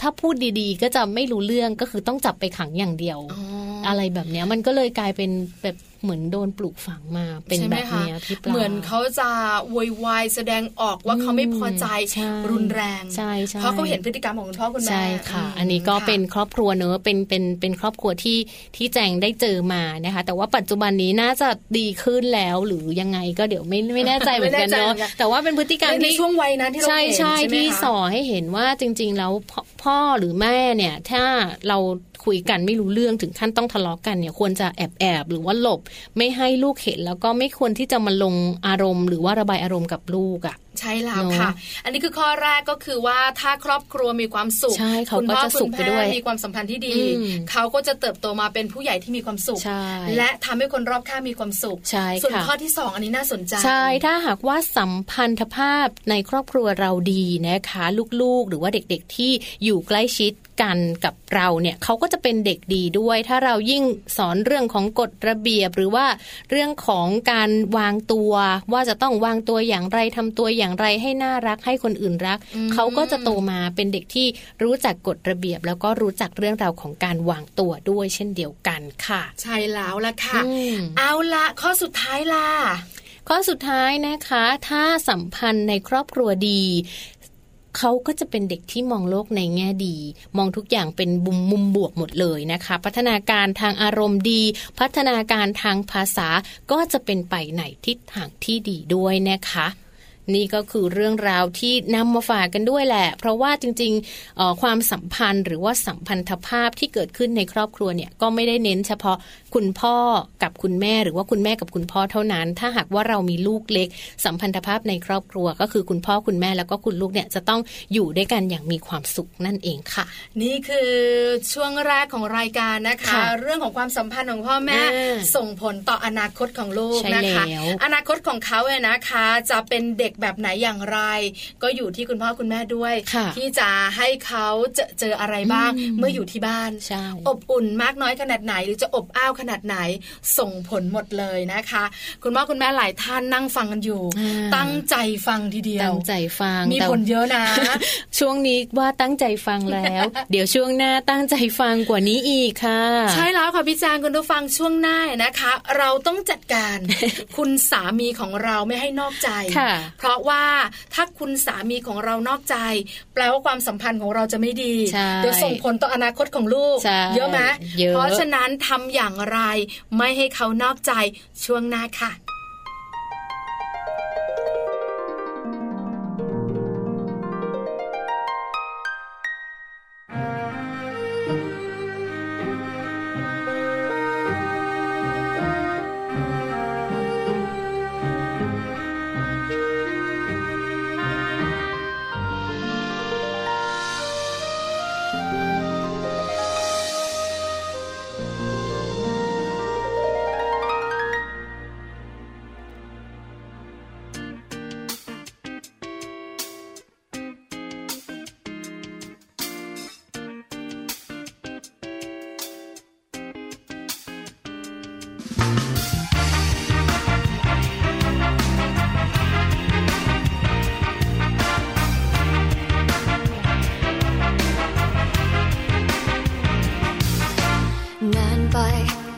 ถ้าพูดดีๆ ก็จะไม่รู้เรื่องก็คือต้องจับไปขังอย่างเดียวอ๋ออะไรแบบเนี้ย มันก็เลยกลายเป็นแบบ เหมือนโดนปลูกฝังมาเป็นใช่ไหแบมบคะเนี้ยพี่ปลาเหมือนเขาจะโวยวายแสดงออกว่าเขาไม่พอใจใช่รุนแรงใช่ใช่เพราะเขาเห็นพฤติกรรมของคุณพ่อคุณแม่ใช่ค่ะมอันนี้ก็ค่ะเป็นครอบครัวเนอะเป็นเป็นเป็นครอบครัวที่ที่แจงได้เจอมานะคะ แต่ว่าปัจจุบันนี้น่าจะดีขึ้นแล้วหรือยังไงก็เดี๋ยวไม่ไม่แน่ใจเหมือนกันไม่แน่ใจเนาะเหมือนกันแต่ว่าเป็นพฤติกรรมในที่ช่วงวัยนั้นที่เราใช่เห็นใช่ใช่ไหมที่คะสอนให้เห็นว่าจริง ๆ แล้วพ่อพ่อหรือแม่เนี่ย ถ้าเราคุยกันไม่รู้เรื่องถึงขั้นต้องทะเลาะกันเนี่ยควรจะแอบแอบหรือว่าหลบ ไม่ให้ลูกเห็นแล้วก็ไม่ควรที่จะมาลงอารมณ์ หรือว่าระบายอารมณ์กับลูกอะใช่แล้วเนอะค่ะ อันนี้คือข้อแรกก็คือว่าถ้าครอบครัวมีความสุขใช่เขาคุณก็พ่อจะคุสุณขไปแม่ด้วยมีความสัมพันธ์ที่ดีอืมเขาก็จะเติบโตมาเป็นผู้ใหญ่ที่มีความสุขใช่และทำให้คนรอบข้างมีความสุขใช่ส่วนค่ะข้อที่สองอันนี้น่าสนใจ ใช่ ถ้าหากว่าสัมพันธภาพในครอบครัวเราดีนะคะ ลูกๆ หรือว่าเด็กๆที่อยู่ใกล้ชิดกันกับเราเนี่ยเขาก็จะเป็นเด็กดีด้วย ถ้าเรายิ่งสอนเรื่องของกฎระเบียบ หรือว่าเรื่องของการวางตัว ว่าจะต้องวางตัวอย่างไรทำตัวอย่างไรให้น่ารักให้คนอื่นรัก เขาก็จะโตมาเป็นเด็กที่รู้จักกฎระเบียบ แล้วก็รู้จักเรื่องราวของการวางตัวด้วยเช่นเดียวกันค่ะ ใช่แล้วละค่ะอืมเอาละข้อสุดท้ายล่ะข้อสุดท้ายนะคะ ถ้าสัมพันธ์ในครอบครัวดี เขาก็จะเป็นเด็กที่มองโลกในแง่ดี มองทุกอย่างเป็นบุมมุมบวกหมดเลยนะคะ พัฒนาการทางอารมณ์ดี พัฒนาการทางภาษาก็จะเป็นไปในทิศทางที่ดีด้วยนะคะ นี่ก็คือเรื่องราวที่นำมาฝากกันด้วยแหละ เพราะว่าจริงๆเอ่อความสัมพันธ์หรือว่าสัมพันธภาพที่เกิดขึ้นในครอบครัวเนี่ยก็ไม่ได้เน้นเฉพาะคุณพ่อกับคุณแม่ หรือว่าคุณแม่กับคุณพ่อเท่านั้น ถ้าหากว่าเรามีลูกเล็ก สัมพันธภาพในครอบครัว ก็คือคุณพ่อคุณแม่แล้วก็คุณลูกเนี่ยจะต้องอยู่ด้วยกันอย่างมีความสุขนั่นเองค่ะ นี่คือช่วงแรกของรายการนะคะค่ะเรื่องของความสัมพันธ์ของพ่อแม่อ่าส่งผลต่ออนาคตของลูกใช่นะคะแล้วอนาคตของเขาเนี่ยนะคะ จะเป็นเด็กแบบไหนอย่างไร ก็อยู่ที่คุณพ่อคุณแม่ด้วยค่ะที่จะให้เขาเจอเจออะไรบ้างอืมเมื่ออยู่ที่บ้านใช่อบอุ่นมากน้อยขนาดไหน หรือจะอบอ้าวขนาดไหนส่งผลหมดเลยนะคะ คุณพ่อคุณแม่หลายท่านนั่งฟังกันอยู่อ่าตั้งใจฟังทีเดียวตั้งใจฟังมีแต่ผลเยอะนะ ช่วงนี้ว่าตั้งใจฟังแล้ว เดี๋ยวช่วงหน้าตั้งใจฟังกว่านี้อีกค่ะ ใช่แล้วค่ะพี่จางคุณผู้ฟังช่วงหน้านะคะ เราต้องจัดการ คุณสามีของเราไม่ให้นอกใจค่ะเพราะว่าถ้าคุณสามีของเรานอกใจ แปลว่าความสัมพันธ์ของเราจะไม่ดีใช่เดี๋ยวส่งผลต่ออนาคตของลูกใช่เยอะไหมเยอะเพราะฉะนั้นทำอย่างไรไม่ให้เขานอกใจช่วงหน้าค่ะ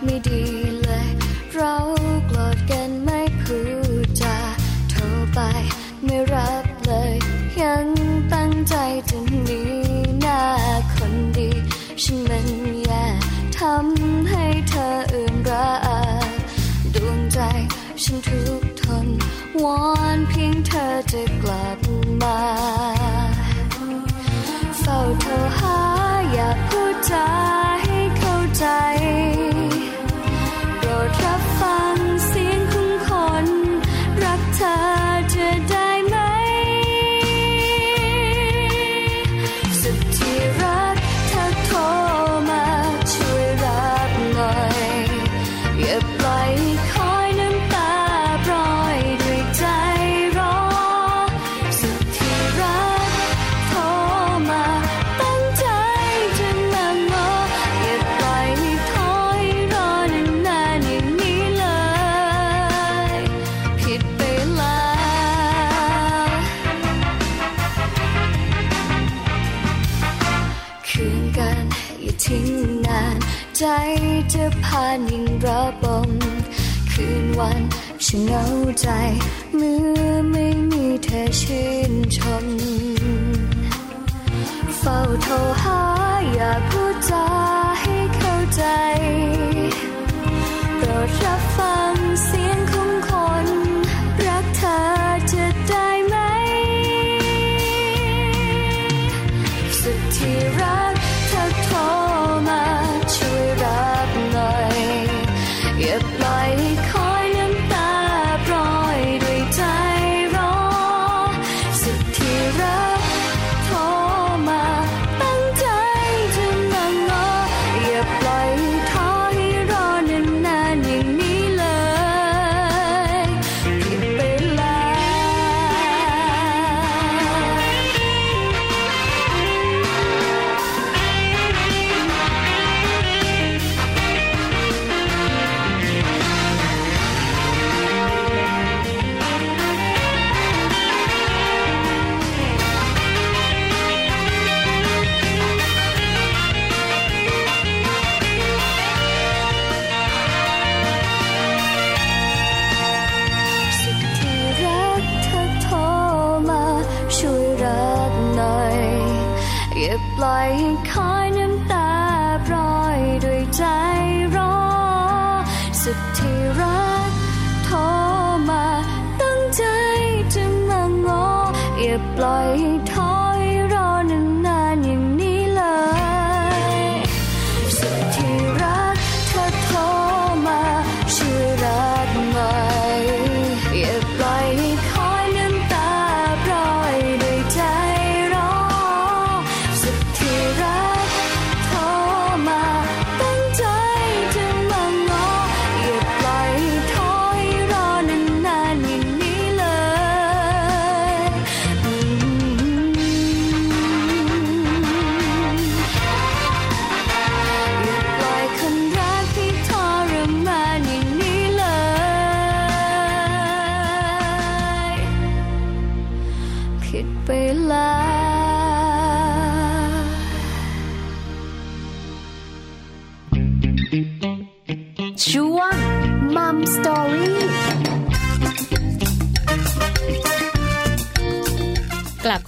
ไม่ วันฉันเหงาใจเมื่อไม่มีเธอชื่นชม เฝ้าโทรหาอยากพู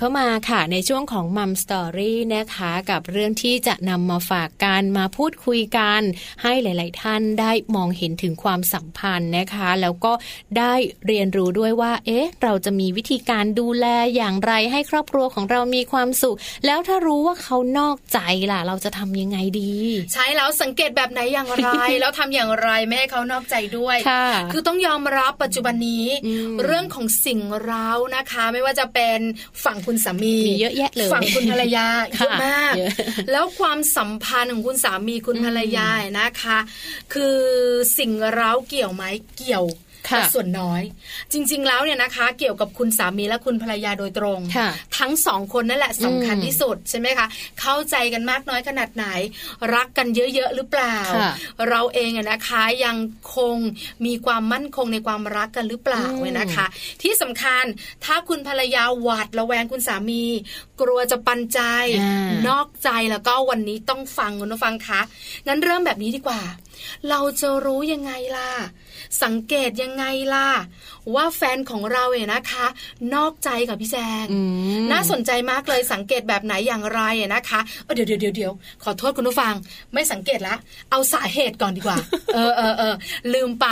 เข้ามาค่ะ ในช่วงของมัมสตอรี่นะคะกับเรื่องที่จะนำมาฝากกันมาพูดคุยกัน ให้หลาย ๆ ท่านได้มองเห็นถึงความสัมพันธ์นะคะ แล้วก็ได้เรียนรู้ด้วยว่า เอ๊ะ เราจะมีวิธีการดูแลอย่างไรให้ครอบครัวของเรามีความสุข แล้วถ้ารู้ว่าเขานอกใจล่ะ เราจะทำยังไงดี ใช่แล้วสังเกตแบบไหนอย่างไร แล้วทำอย่างไรไม่ให้เขานอกใจด้วยค่ะคือต้องยอมรับปัจจุบันนี้อืมเรื่องของสิ่งเร้านะคะ ไม่ว่าจะเป็นฝั่งคุณสามีมีเยอะแยะเลยฝั่งคุณภรรยาเยค่ะอะมากเยอะแล้วความสัมพันธ์ของคุณสามีคุณภรรยานะคะ คือสิ่งเร้าเกี่ยวไหมเกี่ยวค่ะ แต่ส่วนน้อย จริง ๆ แล้วเนี่ยนะคะ เกี่ยวกับคุณสามีและคุณภรรยาโดยตรงค่ะทั้งสองคนนั่นแหละสำคัญอืมที่สุดใช่ไหมคะ เข้าใจกันมากน้อยขนาดไหน รักกันเยอะๆหรือเปล่าค่ะเราเองอะนะคะยังคงมีความมั่นคงในความรักกันหรือเปล่าอืมเนี่ยนะคะ ที่สำคัญถ้าคุณภรรยาหวาดระแวงคุณสามี กลัวจะปันใจอ่านนอกใจแล้วก็วันนี้ต้องฟังคุณผู้ฟังคะงั้นเริ่มแบบนี้ดีกว่า เราจะรู้ยังไงล่ะ สังเกตยังไงล่ะ ว่าแฟนของเราเนี่ยนะคะ นอกใจกับพี่แจงอืมน่าสนใจมากเลยสังเกตแบบไหนอย่างไรอะนะคะเออเดี๋ยวเดี๋ยวเดี๋ยวเดี๋ยวขอโทษคุณผู้ฟัง ไม่สังเกตละ เอาสาเหตุก่อนดีกว่า เออเออเออลืมไป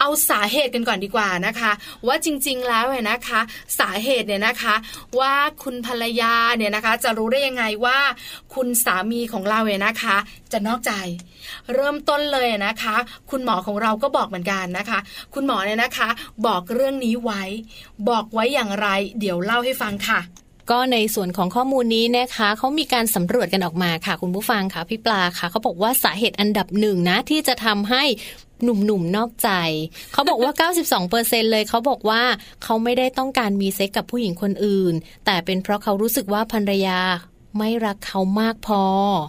เอาสาเหตุกันก่อนดีกว่านะคะ ว่าจริง ๆ แล้วเนี่ยนะคะ สาเหตุเนี่ยนะคะ ว่าคุณภรรยาเนี่ยนะคะ จะรู้ได้ยังไงว่า คุณสามีของเราเนี่ยนะคะ จะนอกใจ เริ่มต้นเลยนะคะ คุณหมอของเราก็บอกเหมือนกันนะคะ คุณหมอเนี่ยนะคะ บอกเรื่องนี้ไว้ บอกไว้อย่างไร เดี๋ยวเล่าให้ฟังค่ะก็ในส่วนของข้อมูลนี้นะคะเขามีการสำรวจกันออกมาค่ะ คุณผู้ฟังค่ะพี่ปลาค่ะเขาบอกว่าสาเหตุอันดับหนึ่งนะ ที่จะทำให้หนุ่มๆนอกใจ เขาบอกว่า 92เปอร์เซ็นเลยเขาบอกว่าเขาไม่ได้ต้องการมีเซ็กกับผู้หญิงคนอื่น แต่เป็นเพราะเขารู้สึกว่าภรรยา ไม่รักเขามากพอ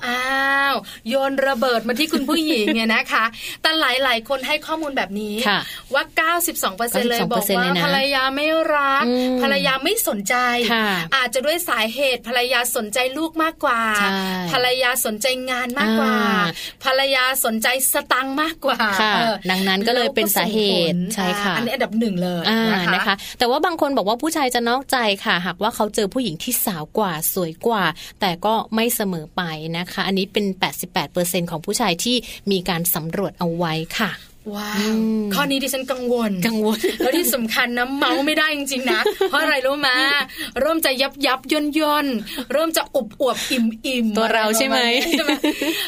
อ้าวโยนระเบิดมาที่คุณผู้หญิงเนี่ยนะคะ แต่หลาย ๆ คนให้ข้อมูลแบบนี้ค่ะว่า 92%เลยบอก92%ว่าเลยนะภรรยาไม่รักอืมภรรยาไม่สนใจค่ะอาจจะด้วยสาเหตุภรรยาสนใจลูกมากกว่าใช่ภรรยาสนใจงานมากกว่าอ่าภรรยาสนใจสตังค์มากกว่าค่ะเออดังนั้นก็เลยเป็นสาเหตุแล้วก็ส่งผลใช่ค่ะอ่าอันนี้อันดับหนึ่งเลยอ่านะคะนะคะ แต่ว่าบางคนบอกว่าผู้ชายจะนอกใจค่ะ หากว่าเขาเจอผู้หญิงที่สาวกว่าสวยกว่าแต่ก็ไม่เสมอไปนะคะ อันนี้เป็น 88%ของผู้ชายที่มีการสำรวจเอาไว้ค่ะ ว้าอืวมข้อนี้ดิฉันกังวล กังวล แล้วที่สำคัญนะเมาไม่ได้จริงๆนะ เพราะอะไรรู้มา เริ่มจะยับยับย่นย่นเริ่มจะอุบอวบอิ่มอิ่มตัวเราใช่ไหมใช่ไหม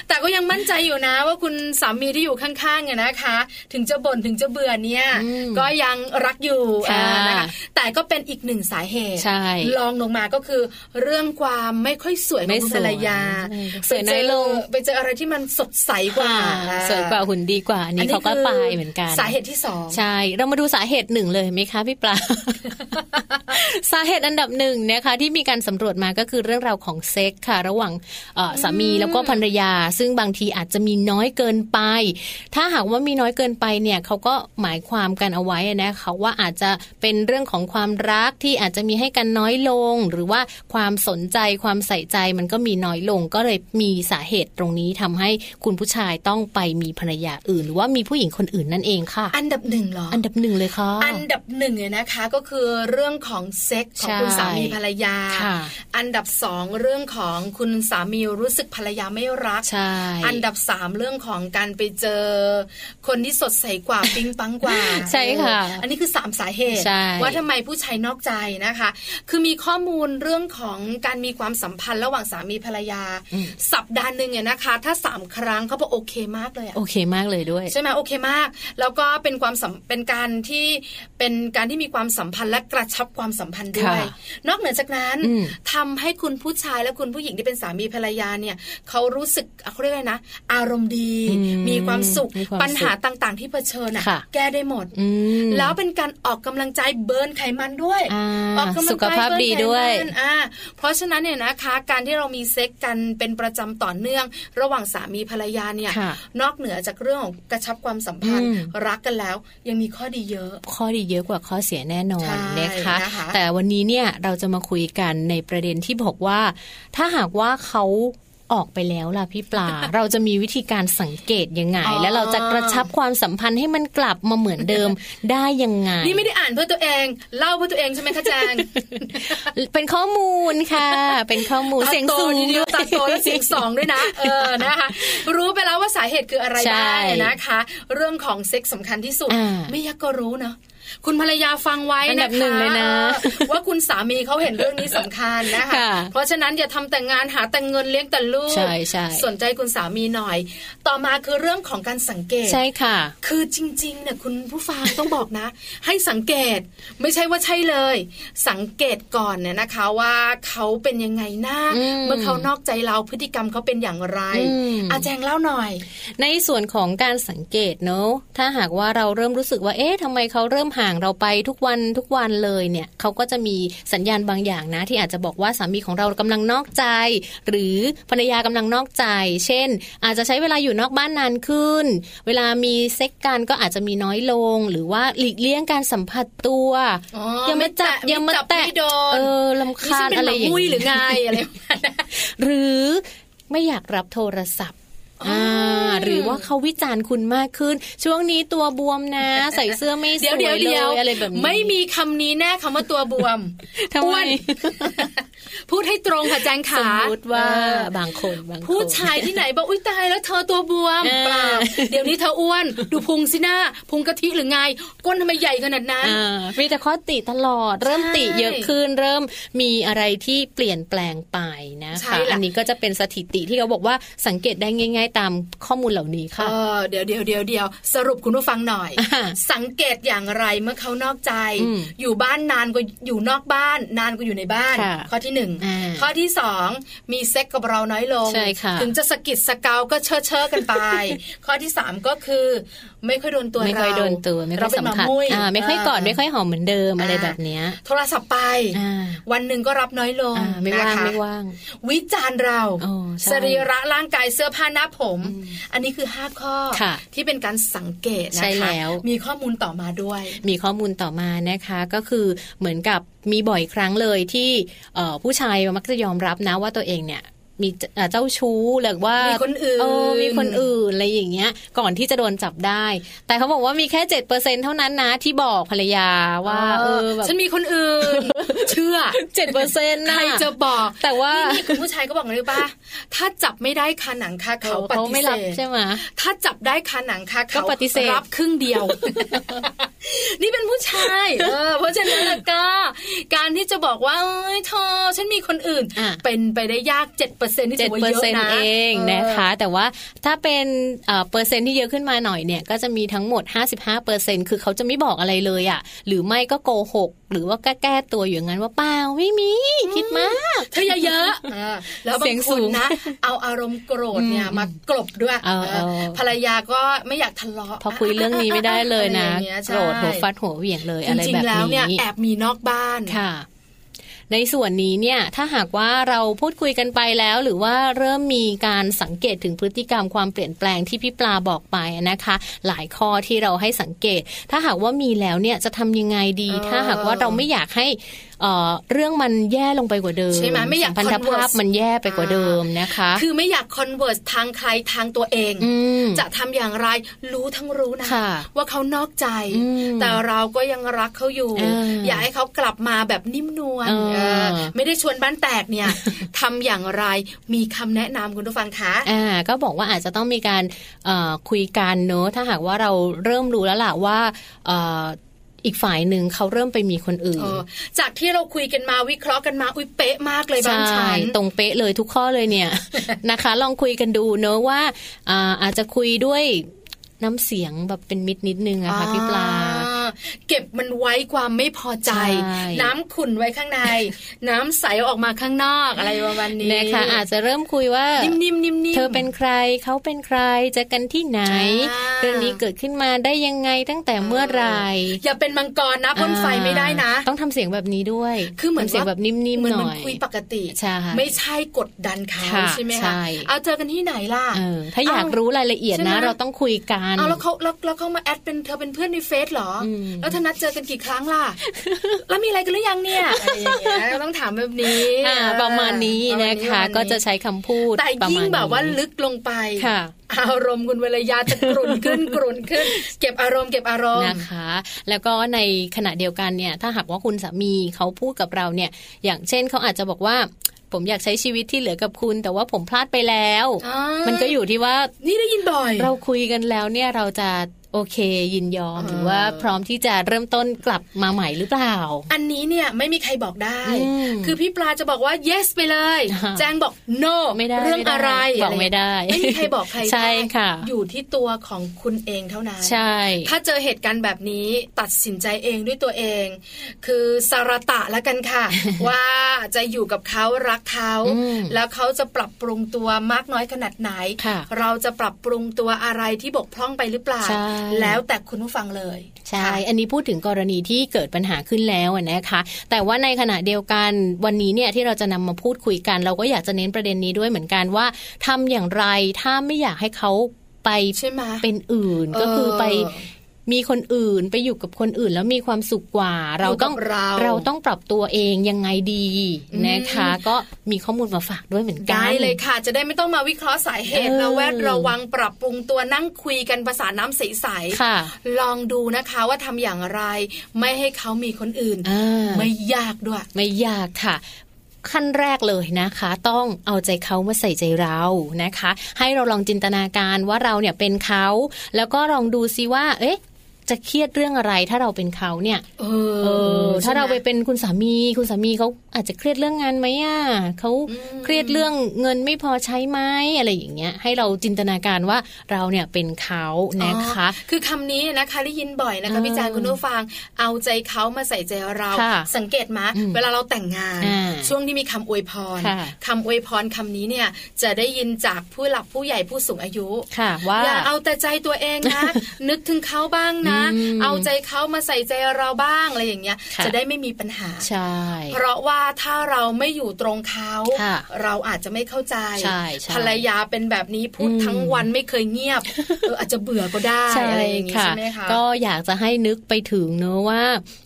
แต่ก็ยังมั่นใจอยู่นะ ว่าคุณสามีที่อยู่ข้างๆเนี่ยนะคะ ถึงจะบ่นถึงจะเบื่อเนี่ยอืมก็ยังรักอยู่ค่ะอ่านะคะแต่ก็เป็นอีกหนึ่งสาเหตุใช่ลองลงมาก็คือ เรื่องความไม่ค่อยสวยของคุณภรรยาสวยน้อยลงไปเจออะไรที่มันสดใสกว่าค่ะสวยกว่าหุ่นดีกว่าอันนี้เขาก็ไปเหมือนกัน สาเหตุที่สองใช่ เรามาดูสาเหตุหนึ่งเลยไหมคะพี่ปลา สาเหตุอันดับหนึ่งนะคะที่มีการสำรวจมาก็คือเรื่องราวของเซ็กค่ะ ระหว่างเอ่อสามีแล้วก็ภรรยา ซึ่งบางทีอาจจะมีน้อยเกินไป ถ้าหากว่ามีน้อยเกินไปเนี่ยเขาก็หมายความกันเอาไว้นะคะว่าอาจจะเป็นเรื่องของความรักที่อาจจะมีให้กันน้อยลง หรือว่าความสนใจความใส่ใจมันก็มีน้อยลง ก็เลยมีสาเหตุตรงนี้ทำให้คุณผู้ชายต้องไปมีภรรยาอื่น หรือว่ามีผู้หญิงคนอื่นนั่นเองค่ะ อันดับหนึ่งเหรอ อันดับหนึ่งเลยค่ะ อันดับหนึ่งเนี่ยนะคะก็คือเรื่องของเซ็กส์ของใช่คุณสามีภรรยาค่ะอันดับสองเรื่องของคุณสามีรู้สึกภรรยาไม่รักใช่อันดับสามเรื่องของการไปเจอ คนที่สดใสกว่าปิ๊งปังกว่า ใช่ค่ะเอออันนี้คือสามสาเหตุใช่ว่าทำไมผู้ชายนอกใจนะคะ คือมีข้อมูลเรื่องของการมีความสัมพันธ์ระหว่างสามีภรรยา สัปดาห์หนึ่งเนี่ยนะคะ ถ้าสามครั้งเขาบอกโอเคมากเลยอะโอเคมากเลยด้วย ใช่ไหมโอเคมาก แล้วก็เป็นความสัมเป็นการที่เป็นการที่มีความสัมพันธ์และกระชับความสัมพันธ์ด้วยค่ะนอกเหนือจากนั้นอืมทำให้คุณผู้ชายและคุณผู้หญิงที่เป็นสามีภรรยาเนี่ยเขารู้สึกเขาเรียกอะไรนะ อารมณ์ดีอืมมีความสุขมีความสุขปัญหาต่างๆ ที่เผชิญน่ะค่ะแก้ได้หมดอืมแล้วเป็นการออกกำลังใจเบิร์นไขมันด้วยอ่าออกกำลังสุขภาพกยเบิร์นดีด้วยไขมันอ่าเพราะฉะนั้นเนี่ยนะคะ การที่เรามีเซ็กกันเป็นประจำต่อเนื่อง ระหว่างสามีภรรยาเนี่ยค่ะนอกเหนือจากเรื่องของกระชับความสัมพันธ์อืมรักกันแล้ว ยังมีข้อดีเยอะ ข้อดีเยอะกว่าข้อเสียแน่นอนใช่นะคะนะคะแต่วันนี้เนี่ยเราจะมาคุยกันในประเด็นที่บอกว่า ถ้าหากว่าเขา ออกไปแล้วล่ะพี่ปลา เราจะมีวิธีการสังเกตยังไง แล้วเราจะกระชับความสัมพันธ์ให้มันกลับมาเหมือนเดิมได้ยังไง นี่ไม่ได้อ่านเพื่อตัวเอง เล่าเพื่อตัวเองใช่ไหมคะแจงเป็นข้อมูลค่ะ เป็นข้อมูลเสียงตาโตสูงทีเดียวด้วยตาโตและเสียงสองด้วยนะเออนะคะรู้ไปแล้วว่าสาเหตุคืออะไรใช่บ้างนะคะ เรื่องของเซ็กส์สำคัญที่สุดอ่าไม่ยากก็รู้เนาะ คุณภรรยาฟังไว้อันดันะบหนึ่คะงเลยนะเออว่าคุณสามีเขาเห็นเรื่องนี้สำคัญนะคะค่ะเพราะฉะนั้นอย่าทำแต่งานหาแต่เงินเลี้ยงแต่ลูกใช่ใช่สนใจคุณสามีหน่อย ต่อมาคือเรื่องของการสังเกตใช่ค่ะ คือจริงๆเนี่ยคุณผู้ฟังต้องบอกนะ ให้สังเกตไม่ใช่ว่าใช่เลย สังเกตก่อนเนี่ยนะคะว่าเขาเป็นยังไงนะอืมเมื่อเขานอกใจเราพฤติกรรมเขาเป็นอย่างไรอืมอาแจงเล่าหน่อย ในส่วนของการสังเกตเนอะถ้าหากว่าเราเริ่มรู้สึกว่าเอ๊ะทำไมเขาเริ่มห่างเราไปทุกวันทุกวันเลยเนี่ยเขาก็จะมีสัญญาณบางอย่างนะ ที่อาจจะบอกว่าสามีของเรากำลังนอกใจ หรือภรรยากำลังนอกใจ เช่น อาจจะใช้เวลาอยู่นอกบ้านนานขึ้น เวลามีเซ็กกันก็อาจจะมีน้อยลง หรือว่าหลีกเลี่ยงการสัมผัสตัวอ๋ออย่ามาจับไม่แตะอย่ามาไม่จับแตะไม่โดนเออลำคาญนี่ฉันเป็นอะไรหอย่างมุ้ยนี้หรือไงอะไรประมาณนั้นหรือไม่อยากรับโทรศัพท์ อ่าหรือว่าเขาวิจารณ์คุณมากขึ้น ช่วงนี้ตัวบวมนะ ใส่เสื้อไม่สเดี๋ยววยเดี๋ยวเลเดี๋ยวยอะไรแบบนี้ไม่มีคำนี้แน่คำว่าตัวบวมทำไมอ้วนพูดให้ตรงค่ะแจงสขามมติว่าเออบางคนบางคนผู้ชายที่ไหนบอกอุ้ยตายแล้วเธอตัวบวมเออเปล่าเดี๋ยวนี้เธออ้วน ดูพุงสิหน้าพุงกะทิหรือไง ก้นทำไมใหญ่ขนาดนั้นอ่ามีแต่ข้อติตลอด เริ่มติเยอะขึ้น เริ่มมีอะไรที่เปลี่ยนแปลงไปนะใช่คะล่ะอันนี้ก็จะเป็นสถิติที่เขาบอกว่าสังเกตได้ง่ายๆตามข้อมูลเหล่านี้เอค่ะอเดี๋ยวเดี๋ยวเดี๋ยวเดี๋ยวสรุปคุณผู้ฟังหน่อยอ่าสังเกตอย่างไรเมื่อเขานอกใจอืมอยู่บ้านนานกว่าอยู่นอกบ้าน นานกว่าอยู่ในบ้านค่ะข้อที่หนึ่งอ่าข้อที่สองมีเซ็กกับเราน้อยลงใช่ค่ะถึงจะสะกิดสเกาก็เชอะเชอะกันไป ข้อที่สามก็คือ ไม่ค่อยโดนตัวไม่ค่อยเราโดนตัวไม่ค่เราอยเป็นสัมหมาผัสมุ้ยอ่าไม่ค่อยกอดไม่ค่อยหอมเหมือนเดิมอะไรอ่าแบบเนี้ย โทรศัพท์ไปอ่าวันหนึ่งก็รับน้อยลงอ่าไม่ว่างนะคะไม่ว่าง วิจารณ์เราอ๋อใช่สรีระร่างกายเสื้อผ้าหน้าผม อันนี้คือ5ข้อค่ะที่เป็นการสังเกตนะคะใช่แล้วมีข้อมูลต่อมาด้วย มีข้อมูลต่อมานะคะก็คือเหมือนกับมีบ่อยครั้งเลยที่เอ่อผู้ชายมักจะยอมรับนะว่าตัวเองเนี่ย มีเอ่อเจ้าชู้หรือว่ามีคนอื่นเออมีคนอื่นอะไรอย่างเงี้ย ก่อนที่จะโดนจับได้ แต่เขาบอกว่ามีแค่เจ็ดเปอร์เซ็นเท่านั้นนะที่บอกภรรยาว่า เออแบบฉันมีคนอื่น เชื่อเจ็ดเปอร์เซ็นต์ใคนะรจะบอก แต่ว่านี่คุณผู้ชายก็บอกเลยป่ะถ้าจับไม่ได้คาหนังคาเขาปเขาฏิไม่เสรับธใช่ไหมถ้าจับได้คาหนังคาเขาก็ปฏิเสธรับครึ่งเดียว นี่เป็นผู้ชายเออเพราะฉะนั้นแล้วก็ การที่จะบอกว่าเอ้ยเธอฉันมีคนอื่นอะเป็นไปได้ยากเจ็ดเปอร์เซ็นต์นี่เจ็ถืดอว่าเปอเยร์เซ็นอะต์นะเองนะคะ แต่ว่าถ้าเป็นเอ่อเปอร์เซ็นต์ที่เยอะขึ้นมาหน่อยเนี่ย ก็จะมีทั้งหมด 55เปอร์เซ็นต์คือเขาจะไม่บอกอะไรเลยอะ หรือไม่ก็โกหก หรือว่าก็แก้ตัวอยู่อย่างนั้นว่าเปล่าไม่มี คิดมากเธออย่าเยอะเออแล้วบาเสียงงคสูนงนะ เอาอารมณ์โกรธเนี่ยมากลบด้วยเออเออเออภรรยาก็ไม่อยากทะเลาะพอคุยเรื่องนี้ไม่ได้เลยนะอไรอย่างเงี้ยใช่โกรธหัวฟัดหัวเหวี่ยงเลยจอะไรริงแบบๆแล้วเนี่ยนี้แอบมีนอกบ้านค่ะ ในส่วนนี้เนี่ยถ้าหากว่าเราพูดคุยกันไปแล้ว หรือว่าเริ่มมีการสังเกตถึงพฤติกรรมความเปลี่ยนแปลงที่พี่ปลาบอกไปนะคะ หลายข้อที่เราให้สังเกต ถ้าหากว่ามีแล้วเนี่ยจะทำยังไงดีเออถ้าหากว่าเราไม่อยากให้เอ่อเรื่องมันแย่ลงไปกว่าเดิมใช่ไหมไม่อยากสัพันธภาพ converse มันแย่ไปกว่าเดิมนะคะ คือไม่อยากคอนเวิร์สทางใครทางตัวเองอืมจะทำอย่างไรรู้ทั้งรู้นะค่ะว่าเขานอกใจอืมแต่เราก็ยังรักเขาอยู่อ่าอยากให้เขากลับมาแบบนิ่มนวลเออเออไม่ได้ชวนบ้านแตกเนี่ยทำอย่างไรมีคำแนะนำคุณผู้ฟังคะอ่าก็บอกว่าอาจจะต้องมีการเอ่อคุยกันเนอะถ้าหากว่าเราเริ่มรู้แล้วล่ะว่าเอ่ออีกฝ่ายหนึ่งเขาเริ่มไปมีคนอื่นเออจากที่เราคุยกันมาวิเคราะห์กันมาอุ้ยเป๊ะมากเลยบางใช่ชั้นตรงเป๊ะเลยทุกข้อเลยเนี่ยนะคะ ลองคุยกันดูเนอะว่าอ่าอาจจะคุยด้วยน้ำเสียงแบบเป็นมิตรนิดนึงอะค่ะพี่ปลาอ่า เก็บมันไว้ความไม่พอใจใช่น้ำขุ่นไว้ข้างใน น้ำใสออกมาข้างนอกอะไรประมาณนี้นะคะอาจจะเริ่มคุยว่านิ่มๆนิ่มๆเธอเป็นใครเขาเป็นใครเจอกันที่ไหนอ่าเรื่องนี้เกิดขึ้นมาได้ยังไงตั้งแต่เมื่อไหรอย่าเป็นมังกรนะพ่นไฟไม่ได้นะอ่าต้องทำเสียงแบบนี้ด้วย คือเหมือนทำเสียงว่าแบบนิ่มเหมืๆอนหมัน่นอยคุยปกติใช่ไม่ใช่กดดันเขาค่ะใช่ไหมใช่คะเอาเจอกันที่ไหนล่ะเออถ้าอยากรู้รายละเอียดใช่ไหมนะ เราต้องคุยกันเอาแล้วเขาแล้วแล้วเขามาแอดเป็นเธอเป็นเพื่อนในเฟซเหรออมแล้วเธอนัดเจอกันกี่ครั้งล่ะ แล้วมีอะไรกันหรือยังเนี่ยอะไรอย่างเงี้ยต้องถามแบบนี้อ่าประมาณนี้ประมาณนะคะประมาณก็จะใช้คำพูดแต่ประยิ่มางณแบบว่านี้ลึกลงไปค่ะอารมณ์คุณเวลยาจะกรุ่นขึ้นกรุ่นขึ้น เก็บอารมณ์เก็บอารมณ์นะคะ แล้วก็ในขณะเดียวกันเนี่ย ถ้าหากว่าคุณสามีเขาพูดกับเราเนี่ย อย่างเช่นเขาอาจจะบอกว่าผมอยากใช้ชีวิตที่เหลือกับคุณ แต่ว่าผมพลาดไปแล้วอ่ามัมันก็อยู่ที่ว่า นี่ได้ยินบ่อย เราคุยกันแล้วเนี่ยเราจะ โอเค ยินยอมเออหรือว่าพร้อมที่จะเริ่มต้นกลับมาใหม่หรือเปล่า อันนี้เนี่ยไม่มีใครบอกได้อืมคือพี่ปลาจะบอกว่า yes ไปเลยอ่าแจงบอก no ไม่ได้เรื่องอะไรบอกไม่ได้ ไม่มีใครบอกใครใช่ได้ค่ะ อยู่ที่ตัวของคุณเองเท่านั้นใช่ ถ้าเจอเหตุการณ์แบบนี้ตัดสินใจเองด้วยตัวเอง คือสารตะแล้วกันค่ะ ว่าจะอยู่กับเขารักเขาอืมแล้วเขาจะปรับปรุงตัวมากน้อยขนาดไหนค่ะเราจะปรับปรุงตัวอะไรที่บกพร่องไปหรือเปล่าใช่แล้วแต่คุณผู้ฟังเลยใช่ค่ะอันนี้พูดถึงกรณีที่เกิดปัญหาขึ้นแล้วอะนะคะ แต่ว่าในขณะเดียวกันวันนี้เนี่ยที่เราจะนำมาพูดคุยกัน เราก็อยากจะเน้นประเด็นนี้ด้วยเหมือนกันว่าทำอย่างไรถ้าไม่อยากให้เขาไปใช่ไหมเป็นอื่นเออก็คือไป มีคนอื่นไปอยู่กับคนอื่นแล้วมีความสุขกว่า เราต้องอยู่กับเราต้องปรับตัวเองยังไงดีนะคะ ก็มีข้อมูลมาฝากด้วยเหมือนกันได้เลยค่ะ จะได้ไม่ต้องมาวิเคราะห์สาเหตุเออระแวดระวังปรับปรุงตัวนั่งคุยกันภาษาน้ำใสค่ะๆลองดูนะคะว่าทำอย่างไร ไม่ให้เขามีคนอื่นอ่าไม่ยากด้วย ไม่ยากค่ะขั้นแรกเลยนะคะ ต้องเอาใจเขามาใส่ใจเรานะคะ ให้เราลองจินตนาการว่าเราเนี่ยเป็นเขา แล้วก็ลองดูซิว่า เอ๊ะ จะเครียดเรื่องอะไรถ้าเราเป็นเขาเนี่ย เอเออถ้าเราไปใช่หมเป็นคุณสามี คุณสามีเขาอาจจะเครียดเรื่องงานไหมอะเขาอืมเครียดเรื่องเงินไม่พอใช้ไหมอะไรอย่างเงี้ย ให้เราจินตนาการว่าเราเนี่ยเป็นเขานะคะอ๋อคือคำนี้นะคะได้ยินบ่อยนะคะอ่าพี่จางคุณผู้ฟัง เอาใจเขามาใส่ใจเราค่ะสังเกตมาอืมเวลาเราแต่งงานอ่าช่วงที่มีคำอวยพรค่ะคำอวยพรคำนี้เนี่ยจะได้ยินจากผู้หลักผู้ใหญ่ผู้สูงอายุ ค่ะ ว่าอย่าเอาแต่ใจตัวเองนะนึกถึงเขาบ้างนะอืมเอาใจเขามาใส่ใจเราบ้างอะไรอย่างเงี้ยค่ะจะได้ไม่มีปัญหาใช่เพราะว่าถ้าเราไม่อยู่ตรงเขาค่ะเราอาจจะไม่เข้าใจใช่ใช่ภรรยาเป็นแบบนี้พูดอืมทั้งวันไม่เคยเงียบเอออาจจะเบื่อก็ได้ใช่อะไรอย่างงี้ค่ะใช่ไหมคะก็อยากจะให้นึกไปถึงเนอะว่าเอ่อ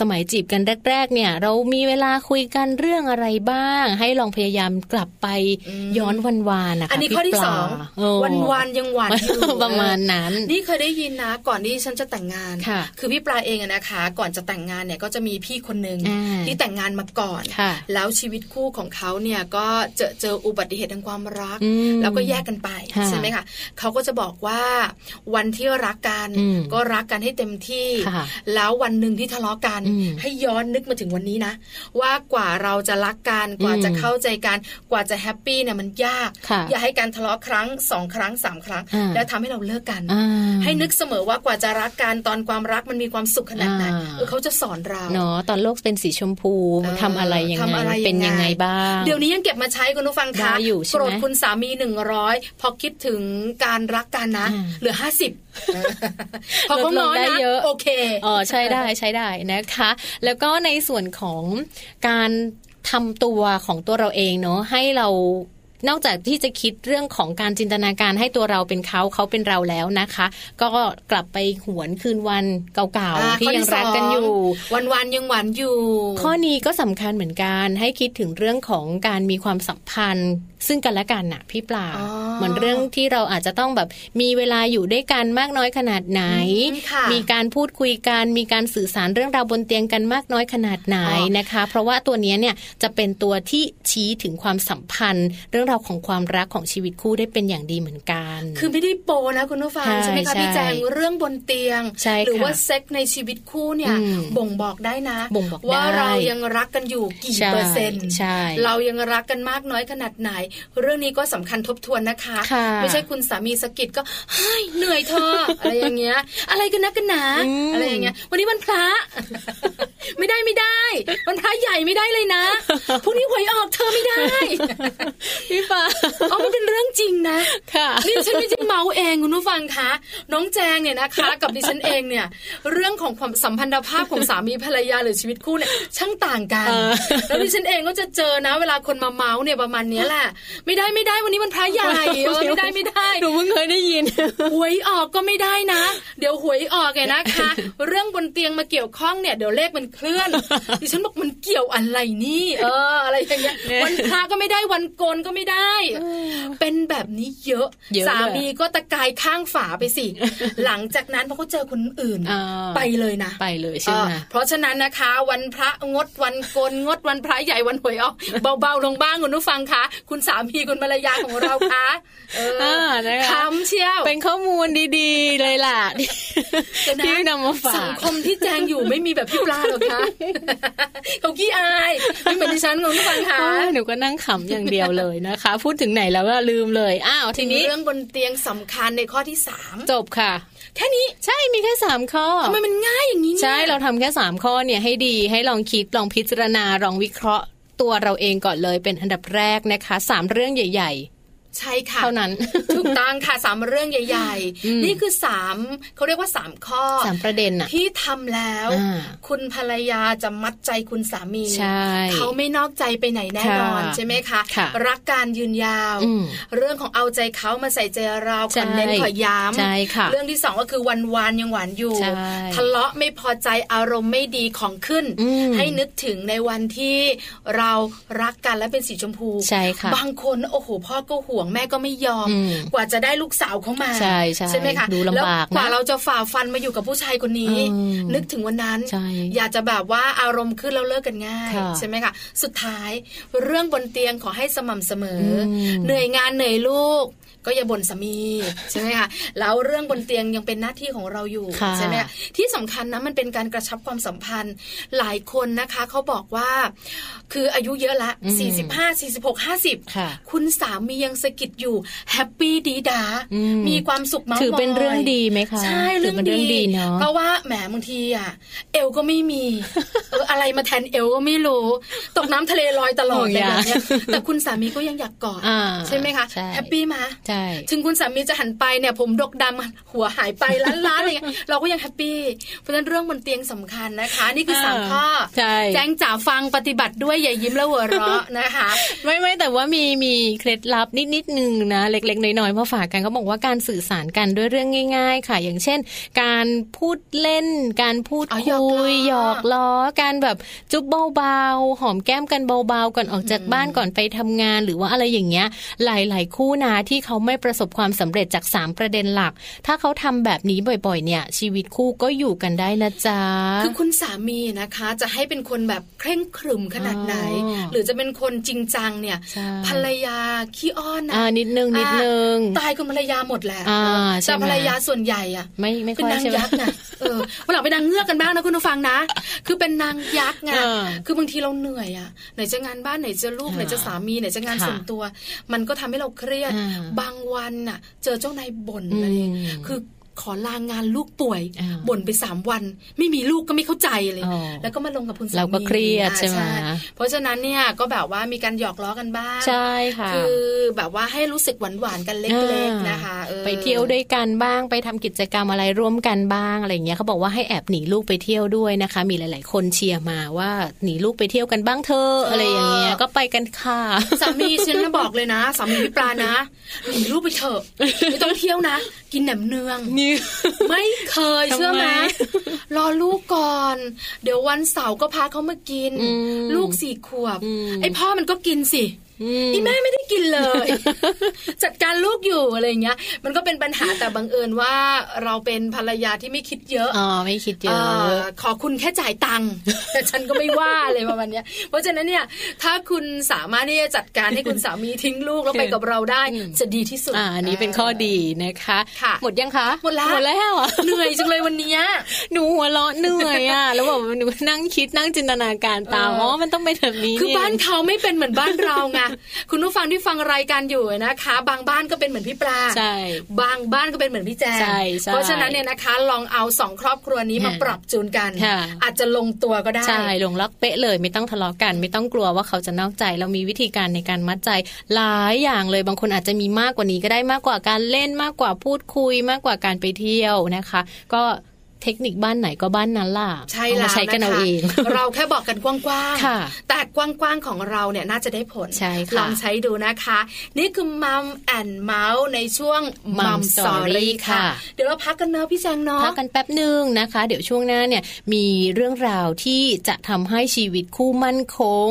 สมัยจีบกันแรก ๆ เนี่ย เรามีเวลาคุยกันเรื่องอะไรบ้าง ให้ลองพยายามกลับไปอืมย้อนวันวานนะคะอันนี้ข้อที่พี่ปสลาองเออวันวันๆยังหวานอยู่ประมาณนั้น นี่เคยได้ยินนะ ก่อนที่ฉันจะแต่งงานค่ะคือพี่ปลาเองอะนะคะ ก่อนจะแต่งงานเนี่ยก็จะมีพี่คนหนึ่งอ่าที่แต่งงานมาก่อนค่ะแล้วชีวิตคู่ของเขาเนี่ยก็เจอเจออุบัติเหตุทางความรักอืมแล้วก็แยกกันไปค่ะใช่ไหมคะเขาก็จะบอกว่าวันที่รักกันอืมก็รักกันให้เต็มที่ค่ะแล้ววันหนึ่งที่ทะเลาะกันอืมให้ย้อนนึกมาถึงวันนี้นะ ว่ากว่าเราจะรักกันกว่าอืมจะเข้าใจกันกว่าจะแฮปปี้เนี่ยมันยากค่ะอย่าให้การทะเลาะครั้งสองครั้งสามครั้งอ่าแล้วทำให้เราเลิกกันอ่าให้นึกเสมอว่ากว่าจะรักกันตอนความรักมันมีความสุขขนาดไหนอ่าเออเขาจะสอนเราเนาะตอนโลกเป็นสีชมพูเออทำอะไรยังทำอะไรไงเป็นยังไงบ้างเดี๋ยวนี้ยังเก็บมาใช้คุณผู้ฟังคะได้อยู่ใช่ไหมโกรธคุณสามีหนึ่งร้อยพอคิดถึงการรักกันนะอ่าเหลือห้าสิบ พอเขาลดลงน้อยได้นะเยอะโอเคอ๋อใช้ได้ใช้ได้นะคะ แล้วก็ในส่วนของการทำตัวของตัวเราเองเนาะให้เรา นอกจากที่จะคิดเรื่องของการจินตนาการให้ตัวเราเป็นเขาเขาเป็นเราแล้วนะคะ ก็กลับไปหวนคืนวันเก่าอ่าๆที่ข้อยังรักกันอยู่วันวันๆยังหวานอยู่ ข้อนี้ก็สำคัญเหมือนกัน ให้คิดถึงเรื่องของการมีความสัมพันธ์ ซึ่งกันและกันน่ะพี่ปลาอ๋อเหมือนเรื่องที่เราอาจจะต้องแบบมีเวลาอยู่ด้วยกันมากน้อยขนาดไหนอืมค่ะมีการพูดคุยกัน มีการสื่อสารเรื่องราวบนเตียงกันมากน้อยขนาดไหนอ๋อนะคะ เพราะว่าตัวเนี้ยเนี่ยจะเป็นตัวที่ชี้ถึงความสัมพันธ์เรื่องราวของความรักของชีวิตคู่ได้เป็นอย่างดีเหมือนกัน คือไม่ได้โปนะคุณผู้ฟังใช่ใช่ไหมคะใช่พี่แจงเรื่องบนเตียงใช่ค่ะหรือว่าเซ็กในชีวิตคู่เนี่ยอืมบ่งบอกได้นะบ่งบอกว่าได้เรายังรักกันอยู่กี่ใช่เปอร์เซ็นต์ใช่เรายังรักกันมากน้อยขนาดไหน เรื่องนี้ก็สำคัญทบทวนนะคะค่ะไม่ใช่คุณสามีสะกิดก็เฮ้ยเหนื่อยเธออะไรอย่างเงี้ย อะไรกันนะกันหนาอืมอะไรอย่างเงี้ย วันนี้วันพระ ไม่ได้ไม่ได้วันพระใหญ่ไม่ได้เลยนะพรุ่งนี้หวยออกเธอไม่ได้พี่ปลาเอามันเป็นเรื่องจริงนะค่ะนี่ฉันไม่ใช่เมาเองคุณผู้ฟังคะน้องแจงเนี่ยนะคะ กับดิฉันเองเนี่ย เรื่องของความสัมพันธภาพของสามีภรรยาหรือชีวิตคู่เนี่ยช่างต่างกันเออแล้วดิฉันเองก็จะเจอนะ เวลาคนมาเมาเนี่ยประมาณเนี้ยแหละ ไม่ได้ไม่ได้วันนี้มันพระใหญ่เออไม่ได้ไม่ได้หนูเพิ่งเคยได้ยินหวยออกก็ไม่ได้นะ เดี๋ยวหวยออกไงนะคะ เรื่องบนเตียงมาเกี่ยวข้องเนี่ยเดี๋ยวเลขมันเคลื่อนดิฉันบอกมันเกี่ยวอะไรนี่ เออ อะไรอย่างเงี้ยเนี่ยวันพระก็ไม่ได้วันโกนก็ไม่ได้เป็นแบบนี้เยอะเยอะเลยสามีก็ตะกายข้างฝาไปสิ หลังจากนั้นพอเขาเจอคนอื่นอ่าไปเลยนะ ไปเลยใช่ไหมเออเพราะฉะนั้นนะคะ วันพระงดวันโกนงดวันพระใหญ่วันหวยออกเบาๆลงบ้างคุณผู้ฟังคะคุณสามีคุณภรรยาของเราคะเอออานะคะคำเชียวเป็นข้อมูลดีๆเลยล่ะที่เดี๋ยวนะที่นำมาฝาสังกคมที่แจงอยู่ไม่มีแบบพี่ปลาหรอกคะเขาขี้อายไม่เหมือนดิฉันคุณผู้ฟังคะโอ้ยหนูก็นั่งขำอย่างเดียวเลยนะคะ พูดถึงไหนแล้วก็ลืมเลยอ้าวทีนี้เรื่องบนเตียงสำคัญในข้อที่สามจบค่ะ แค่นี้ใช่มีแค่สามข้อทำไมมันง่ายอย่างนี้เนี่ยใช่เราทำแค่สามข้อเนี่ยให้ดีให้ลองคิดลองพิจารณาลองวิเคราะห์ตัวเราเองก่อนเลยเป็นอันดับแรกนะคะสามเรื่องใหญ่ ใช่ค่ะๆเท่านั้นถูกต้องค่ะสามเรื่องใหญ่อืมๆนี่คือสามเขาเรียกว่าสามข้อสามประเด็นอะที่ทำแล้วอ่าคุณภรรยาจะมัดใจคุณสามีใช่เขาไม่นอกใจไปไหนแน่นอนค่ะใช่ไหมคะค่ะรักการยืนยาวอืมเรื่องของเอาใจเขามาใส่ใจเราขใช่อเน้นขอย้ำใช่ค่ะเรื่องที่สองก็คือวันวานยังหวานอยู่ใช่ทะเลาะไม่พอใจอารมณ์ไม่ดีของขึ้นอืมให้นึกถึงในวันที่เรารักกันและเป็นสีชมพูใช่ค่ะบางคนโอ้โหพ่อก็ห่วงแม่ก็ไม่ยอมอืมกว่าจะได้ลูกสาวเข้ามาใช่ใช่ไหมคะดูลำบากแล้วกว่านะเราจะฝ่าฟันมาอยู่กับผู้ชายคนนี้อืมนึกถึงวันนั้นใช่อยากจะแบบว่าอารมณ์ขึ้นแล้วเลิกกันง่ายค่ะใช่ไหมคะสุดท้ายเรื่องบนเตียงขอให้สม่ำเสมออมเหนื่อยงานเหนื่อยลูก ก็อย่าบ่นสามีใช่ไหมคะแล้วเรื่องบนเตียงยังเป็นหน้าที่ของเราอยู่ค่ะใช่ไหมคะที่สำคัญนะมันเป็นการกระชับความสัมพันธ์ หลายคนนะคะเขาบอกว่า คืออายุเยอะละอืม45 46 50ค่ะคุณสามียังสะกิดอยู่ happy ดี๊ด๊าอืมมีความสุขมากถือเป็นเรื่องดีไหมคะใช่ถือเป็นเรื่องดีเรื่องดีเนาะเพราะว่าแหมบางทีอะเอวก็ไม่มีเอออะไรมาแทนเอวก็ไม่รู้ตกน้ำทะเลลอยตลอดโอ้เลยแบบเนี้ยแต่คุณสามีก็ยังอยากกอดอ่าใช่ไหมคะใช่ happy มาใช่ถึงคุณสามีจะหันไปเนี่ย ผมดกดำหัวหายไปล้านล้านอะไรเงี้ยเราก็ยัง happyเพราะฉะนั้นเรื่องบนเตียงสำคัญนะคะ นี่คือสามอ่าข้อใช่แจ้งจ๋าฟังปฏิบัติด้วยอย่ายิ้มแล้วหัวเราะนะคะ ไม่ไม่แต่ว่ามีมีเคล็ดลับนิดนิดนึงนะ เล็ก ๆ น้อยๆมาฝากกันเขาบอกว่าการสื่อสารกันด้วยเรื่องง่าย ๆ ค่ะ อย่างเช่น การพูดเล่น การพูดอ๋อคุหยอกล้อยหยอกล้อการแบบจุ๊บเบาๆหอมแก้มกันเบาๆก่อนออกจากบ้านก่อนไปทำงานหรือว่าอะไรอย่างเงี้ย หลาย ๆ คู่นะที่เขาไม่ประสบความสำเร็จจากสามประเด็นหลัก ถ้าเขาทำแบบนี้บ่อยๆ เนี่ย ชีวิตคู่ก็อยู่กันได้นะจ๊ะ คือคุณสามีนะคะ จะให้เป็นคนแบบเคร่งครึมขนาดไหนอ๋อหรือจะเป็นคนจริงจังเนี่ยใช่ภรรยาขี้อ้อนนะอ่านิดนึงนิดนึงอ่าตายคุณภรรยาหมดแหละอ่าเออใช่แต่ไหมภรรยาส่วนใหญ่อะไม่ไม่เป็นค่อยนางใช่ไหมยักษ์ไงเออวันหลังเป็นนางเงือกกันบ้างนะคุณผู้ฟังนะ คือเป็นนางยักษ์ไงเออคือบางทีเราเหนื่อยอะไหนจะงานบ้านไหนจะลูกอ่าไหนจะสามีไหนจะงานค่ะส่วนตัว มันก็ทำให้เราเครียดอ่าบางวันน่ะ เจอเจ้านายบ่นอืมอะไรคือ ขอลางานลูกป่วยอ่าบ่นไปสามวัน ไม่มีลูกก็ไม่เข้าใจเลยอ๋อแล้วก็มาลงกับคุณสามีเราก็เครียดอ่าใช่ไหมเพราะฉะนั้นเนี่ยก็แบบว่ามีการหยอกล้อกันบ้างใช่ค่ะคือแบบว่าให้รู้สึกหวานๆกันเล็กๆนะคะออไปเที่ยวด้วยกันบ้างไปทำกิจกรรมอะไรร่วมกันบ้างอะไรอย่างเงี้ยเขาบอกว่าให้แอบหนีลูกไปเที่ยวด้วยนะคะ มีหลาย ๆ คนเชียร์มาว่าหนีลูกไปเที่ยวกันบ้างเธอะอะไรอย่างเงี้ยก็ไปกันค่ะสามีฉันนะบอกเลยนะสามีพี่ปลานะหนีลูกไปเถอะไม่ต้องเที่ยวนะ กินแหนมเนืองนี่ไม่เคยเชื่อไหมทำไมรอลูกก่อน เดี๋ยววันเสาร์ก็พาเขามากินอืมลูกสี่ขวบอืมไอพ่อมันก็กินสิ อืมอีแม่ไม่ได้กินเลย จัดการลูกอยู่อะไรอย่างเงี้ย มันก็เป็นปัญหาแต่บังเอิญว่าเราเป็นภรรยาที่ไม่คิดเยอะอ๋อไม่คิดเยเอ่อะอขอคุณแค่จ่ายตังค์แต่ฉันก็ไม่ว่าเลยประมาณเนี้ย เพราะฉะนั้นเนี่ยถ้าคุณสามารถที่จะจัดการให้คุณสามีทิ้งลูกแล้วไปกับเราได้อืมจะดีที่สุดอ่าอันนี้เป็นข้อดีนะคะค่ะหมดยังคะหมดแล้วหมดแล้วอะเหนื่อยจังเลยวันเนี้ยหนูหัวเราะเหนื่อยอะแล้วแบบหนูนั่งคิดนั่งจินตนาการตามเอออ๋อ๋อมันต้องเป็นแบบนี้คือเงบ้านเขาไม่เป็นเหมือนบ้านเราไงคุณผู้ฟังที่ฟังรายการอยู่นะคะ บางบ้านก็เป็นเหมือนพี่ปลาใช่บางบ้านก็เป็นเหมือนพี่แจงใช่ใช่เพราะฉะนั้นเนี่ยนะคะ ลองเอาสองครอบครัวนี้มาค่ะปรับจูนกันค่ะอาจจะลงตัวก็ได้ใช่ลงล็อกเป๊ะเลย ไม่ต้องทะเลาะกัน ไม่ต้องกลัวว่าเขาจะนอกใจ เรามีวิธีการในการมัดใจหลายอย่างเลยบางคนอาจจะมีมากกว่านี้ก็ได้มากกว่าการเล่นมากกว่าพูดคุยมากกว่าการไปเที่ยวนะคะ ก็ เทคนิคบ้านไหนก็บ้านนั้นล่ะใช่เอาแล้วมาใช้กันนะคะเอาเอง เราแค่บอกกันกว้างค่ะๆแต่กว้างๆของเราเนี่ยน่าจะได้ผลใช่ค่ะลองใช้ดูนะคะ นี่คือมัมแอนเมาส์ในช่วง Mum มัมสอ Story รี่ค่ะค่ะ เดี๋ยวเราพักกันเนอะพี่แจงเนาะพักกันแป๊บหนึ่งนะคะ เดี๋ยวช่วงหน้าเนี่ยมีเรื่องราวที่จะทำให้ชีวิตคู่มั่นคง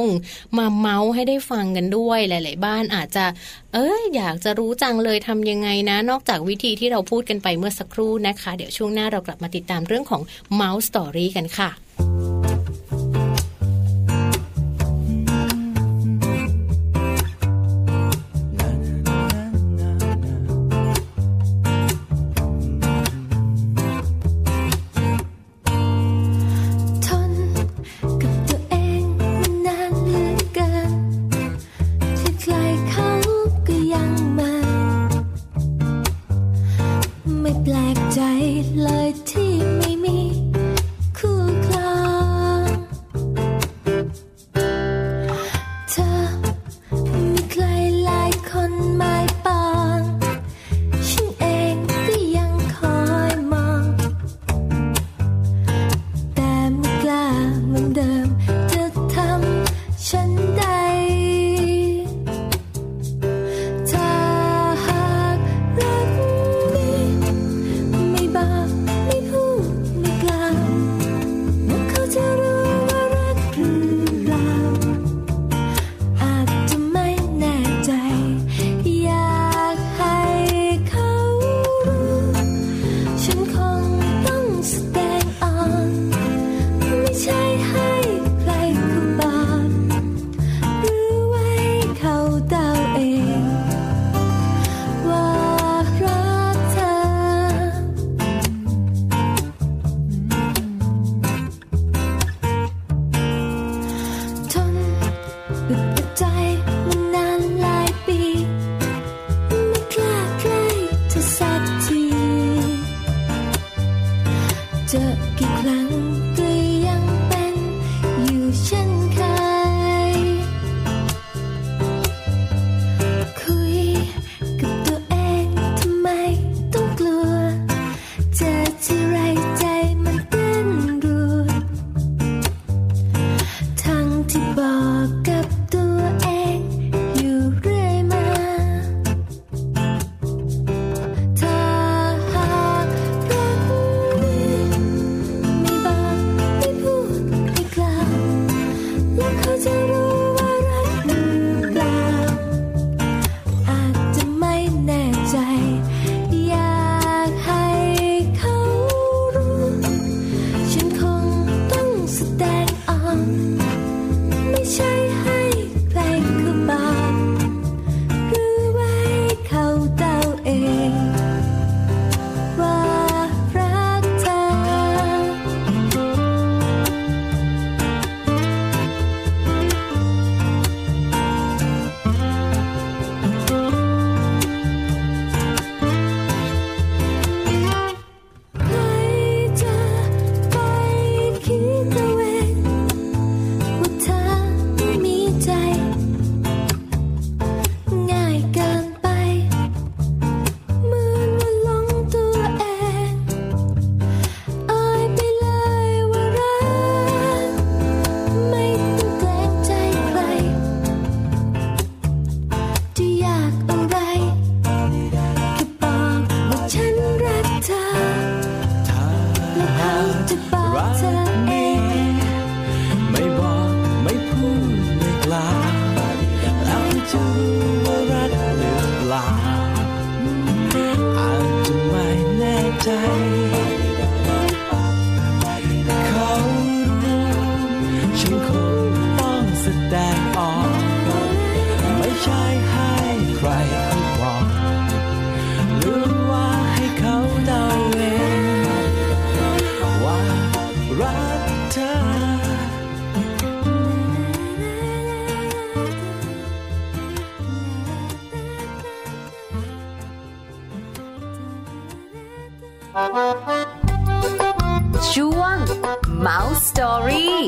มาเมาส์ให้ได้ฟังกันด้วยหลาย ๆ บ้านอาจจะ เอ้ยอยากจะรู้จังเลยทำยังไงนะ นอกจากวิธีที่เราพูดกันไปเมื่อสักครู่นะคะ เดี๋ยวช่วงหน้าเรากลับมาติดตามเรื่องของ Mouse Story กันค่ะ รู้ว่ารักหรือเปล่าอาจจะไม่แน่ใจ Story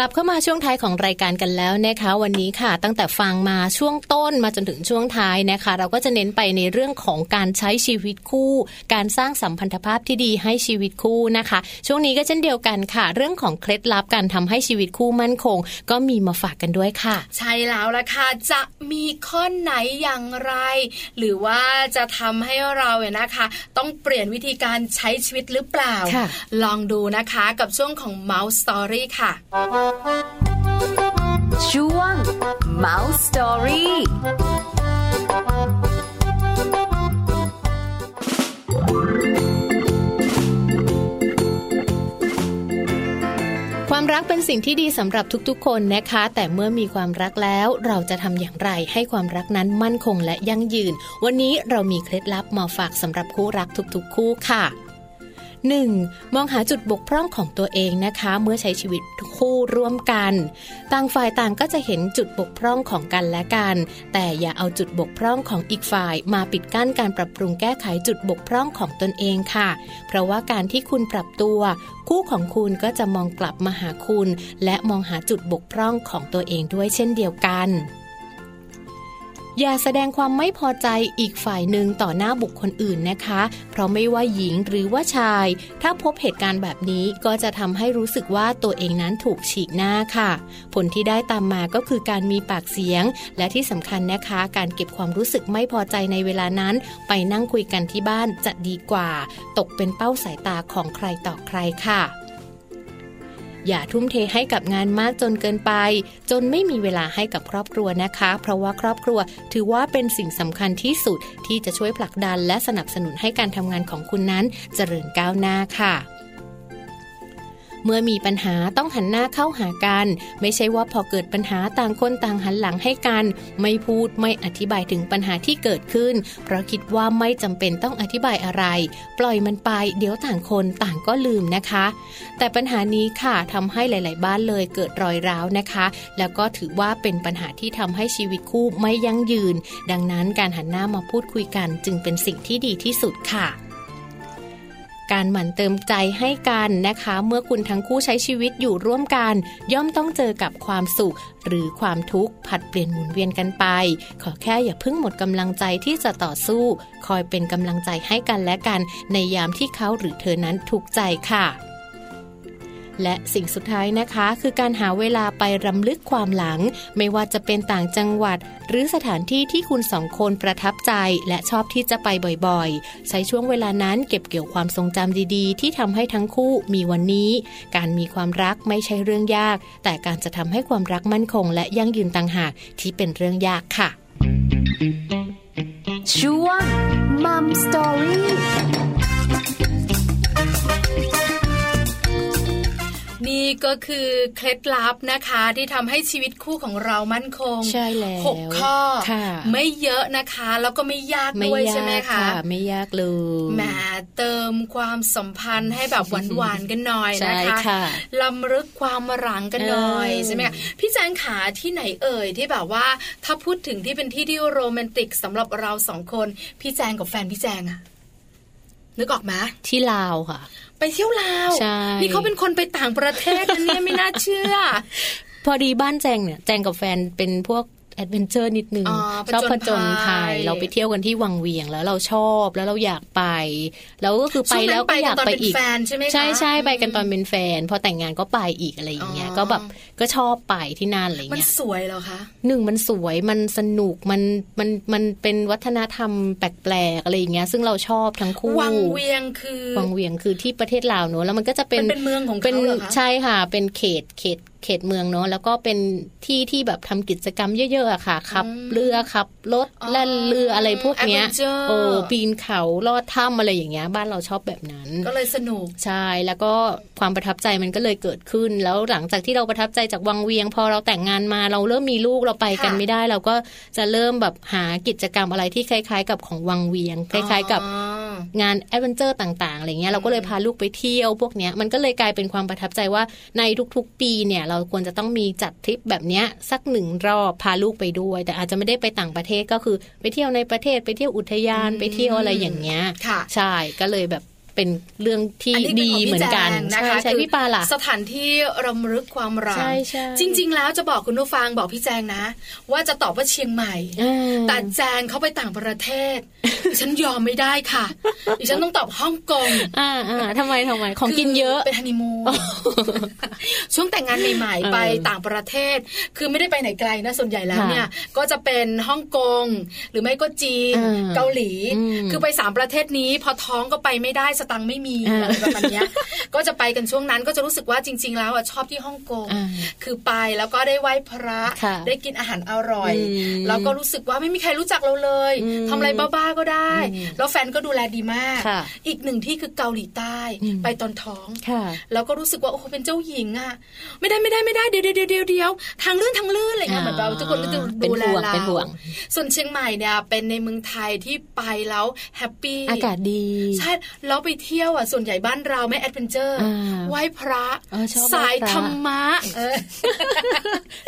ลับเข้ามาช่วงท้ายของรายการกันแล้วนะคะ วันนี้ค่ะตั้งแต่ฟังมาช่วงต้นมาจนถึงช่วงท้ายนะคะ เราก็จะเน้นไปในเรื่องของการใช้ชีวิตคู่ การสร้างสัมพันธภาพที่ดีให้ชีวิตคู่นะคะ ช่วงนี้ก็เช่นเดียวกันค่ะ เรื่องของเคล็ดลับการทำให้ชีวิตคู่มั่นคง ก็มีมาฝากกันด้วยค่ะ ใช่แล้วล่ะค่ะจะมีข้อไหนอย่างไร หรือว่าจะทำให้เราเนี่ยนะคะ ต้องเปลี่ยนวิธีการใช้ชีวิตหรือเปล่าค่ะลองดูนะคะกับช่วงของ Mouse Story ค่ะช่วง Mouse Story ความรักเป็นสิ่งที่ดีสำหรับทุกๆ คนนะคะ แต่เมื่อมีความรักแล้วเราจะทำอย่างไรให้ความรักนั้นมั่นคงและยั่งยืน วันนี้เรามีเคล็ดลับมาฝากสำหรับคู่รักทุกๆ คู่ค่ะ 1. มองหาจุดบกพร่องของตัวเองนะคะ เมื่อใช้ชีวิตคู่ร่วมกัน ต่างฝ่ายต่างก็จะเห็นจุดบกพร่องของกันและกัน แต่อย่าเอาจุดบกพร่องของอีกฝ่าย มาปิดกั้นการปรับปรุงแก้ไขจุดบกพร่องของตนเองค่ะ เพราะว่าการที่คุณปรับตัว คู่ของคุณก็จะมองกลับมาหาคุณ และมองหาจุดบกพร่องของตัวเองด้วยเช่นเดียวกัน อย่าแสดงความไม่พอใจอีกฝ่ายหนึ่งต่อหน้าบุคคลอื่นนะคะ เพราะไม่ว่าหญิงหรือว่าชาย ถ้าพบเหตุการณ์แบบนี้ก็จะทำให้รู้สึกว่าตัวเองนั้นถูกฉีกหน้าค่ะ ผลที่ได้ตามมาก็คือการมีปากเสียง และที่สำคัญนะคะ การเก็บความรู้สึกไม่พอใจในเวลานั้น ไปนั่งคุยกันที่บ้านจะดีกว่า ตกเป็นเป้าสายตาของใครต่อใครค่ะ อย่าทุ่มเทให้กับงานมากจนเกินไป จนไม่มีเวลาให้กับครอบครัวนะคะ เพราะว่าครอบครัวถือว่าเป็นสิ่งสำคัญที่สุดที่จะช่วยผลักดันและสนับสนุนให้การทำงานของคุณนั้นเจริญก้าวหน้าค่ะ เมื่อมีปัญหาต้องหันหน้าเข้าหากัน ไม่ใช่ว่าพอเกิดปัญหาต่างคนต่างหันหลังให้กัน ไม่พูดไม่อธิบายถึงปัญหาที่เกิดขึ้น เพราะคิดว่าไม่จำเป็นต้องอธิบายอะไร ปล่อยมันไปเดี๋ยวต่างคนต่างก็ลืมนะคะ แต่ปัญหานี้ค่ะทำให้หลาย ๆ บ้านเลยเกิดรอยร้าวนะคะ แล้วก็ถือว่าเป็นปัญหาที่ทำให้ชีวิตคู่ไม่ยั่งยืน ดังนั้นการหันหน้ามาพูดคุยกันจึงเป็นสิ่งที่ดีที่สุดค่ะ การหมั่นเติมใจให้กันนะคะ เมื่อคุณทั้งคู่ใช้ชีวิตอยู่ร่วมกัน ย่อมต้องเจอกับความสุข หรือความทุกข์ผัดเปลี่ยนหมุนเวียนกันไป ขอแค่อย่าเพิ่งหมดกำลังใจที่จะต่อสู้ คอยเป็นกำลังใจให้กันและกัน ในยามที่เขาหรือเธอนั้นทุกข์ใจค่ะ และสิ่งสุดท้ายนะคะ คือการหาเวลาไปรำลึกความหลัง ไม่ว่าจะเป็นต่างจังหวัด หรือสถานที่ที่คุณสองคนประทับใจ และชอบที่จะไปบ่อยๆ ใช้ช่วงเวลานั้นเก็บเกี่ยวความทรงจำดีๆ ที่ทำให้ทั้งคู่มีวันนี้ การมีความรักไม่ใช่เรื่องยาก แต่การจะทำให้ความรักมั่นคง และยั่งยืนต่างหากที่เป็นเรื่องยากค่ะช่วง Mum Story นี่ก็คือเคล็ดลับนะคะที่ทำให้ชีวิตคู่ของเรามั่นคงใช่แล้วหกข้อค่ะไม่เยอะนะคะ แล้วก็ไม่ยากไม่ด้วยยาใช่ไหมกคะไม่ยากเลยแหมเติมความสัมพันธ์ให้แบบหวานๆกันหน่อยใช่นะคะค่ะลำลึกความหลังกันหน่อยเออใช่ไหมคะพี่แจงขาที่ไหนเอ่ยที่แบบว่าถ้าพูดถึงที่เป็นที่ที่โรแมนติกสำหรับเราสองคน พี่แจงกับแฟนพี่แจงอะนึกออกไหมที่ลาวค่ะ ไปเที่ยวลาวใช่นี่เขาเป็นคนไปต่างประเทศนะเนี่ยไม่น่าเชื่อ พอดีบ้านแจงเนี่ยแจงกับแฟนเป็นพวกดเวนเจอร์นิดนึงอ๋อชอบผผจจญญภัภัยยเราไปเที่ยวกันที่วังเวียงแล้วเราชอบแล้วเราอยากไป แล้วก็คือไปช่วงนั้นแล้วก็อยากตอนไปเป็นอีกแฟนใช่ไหมคะใช่ใช่ไปกันตอนมเป็นแฟน พอแต่งงานก็ไปอีกอะไรอย่างเงี้ยอ๋อก็แบบ ก็ชอบไปที่นั่นอะไรมันเงี้ยสวยเหรอคะหนึ่งมันสวยมันสนุกมันมันมันเป็นวัฒนธรรมแปลกๆอะไรอย่างเงี้ย ซึ่งเราชอบทั้งคู่วังเวียงคือวังเวียงคือที่ประเทศลาวเนอะแล้วมันก็จะเป็นมันเป็นเมืองของเขาเป็นเหรอคะใช่ค่ะ เป็นเขตเขตเขตเมืองเนอะแล้วก็เป็นที่ที่แบบทำกิจกรรมเยอะๆอะค่ะขับเรือขับรถอ๋อแล่นเรืออะไรพวกเนี้ย Adventure โอ้ปีนเขาลอดถ้ำอะไรอย่างเงี้ยบ้านเราชอบแบบนั้น ก็เลยสนุกใช่แล้วก็ความประทับใจมันก็เลยเกิดขึ้น แล้วหลังจากที่เราประทับใจจากวังเวียง พอเราแต่งงานมาเราเริ่มมีลูกเราไปกันค่ะไม่ได้ เราก็จะเริ่มแบบหากิจกรรมอะไรที่คล้ายๆ กับของวังเวียง คล้ายๆ กับอ๋องานแอดเวนเจอร์ต่างๆอะไรเงี้ยเราก็เลยพาลูกไปเที่ยวพวกเนี้ยมันก็เลยกลายเป็นความประทับใจว่าในทุกๆ ปีเนี่ยเราควรจะต้องมีจัดทริปแบบเนี้ยสักหนึ่งรอบพาลูกไปด้วย แต่อาจจะไม่ได้ไปต่างประเทศก็คือ ไปเที่ยวในประเทศไปเที่ยวอุทยานไปเที่ยวอะไรอย่างเงี้ยค่ะใช่ก็เลยแบบ เป็นเรื่องที่อันนี้เป็นดีของพี่เหมือนกันแจงนะใช่คะใช่คือพี่ปาล่ะสถานที่รำลึกความรักใช่ใช่จริง ๆ แล้วจะบอกคุณผู้ฟังบอกพี่แจงนะ ว่าจะตอบว่าเชียงใหม่อ่าแต่แจงเขาไปต่างประเทศดิฉันยอมไม่ได้ค่ะดิฉันต้องตอบฮ่องกงอ่าอ่าทำไมทำไมของกินเยอะเป็นฮันนีมูนช่วงแต่งงานใหม่ๆไปเออต่างประเทศ คือไม่ได้ไปไหนไกลนะส่วนใหญ่แล้วค่ะเนี่ย ก็จะเป็นฮ่องกงหรือไม่ก็จีนอ่าเกาหลีอืมคือไปสามประเทศนี้พอท้องก็ไปไม่ได้สตังค์ไม่มีอ่าอะไรประมาณเนี้ยก็จะไปกันช่วงนั้นก็จะรู้สึกว่าจริง ๆ แล้วอะชอบที่ฮ่องกงอ่าคือไปแล้วก็ได้ไหว้พระค่ะได้กินอาหารอร่อยอืมแล้วก็รู้สึกว่าไม่มีใครรู้จักเราเลยอืมทำอะไรบ้าๆก็ได้อืมแล้วแฟนก็ดูแลดีมากค่ะอีกหนึ่งที่คือเกาหลีใต้อืมไปตอนท้องค่ะแล้วก็รู้สึกว่าโอ้โหเป็นเจ้าหญิงอะไม่ได้ไม่ได้ไม่ได้เดี๋ยวเดี๋ยวเดี๋ยวเดี๋ยวทางลื่นทางลื่นอะไรเงี้ยเหมือนแบบทุกคนก็จะเป็นดูแลห่วงเราเป็นห่วงส่วนเชียงใหม่เนี่ยเป็นในเมืองไทยที่ไปแล้ว happy อากาศดีใช่แล้วไปเที่ยวอะส่วนใหญ่บ้านเราไม่ adventure อ่าไหว้พระเออชอบไหว้สายพระธรรมะเออ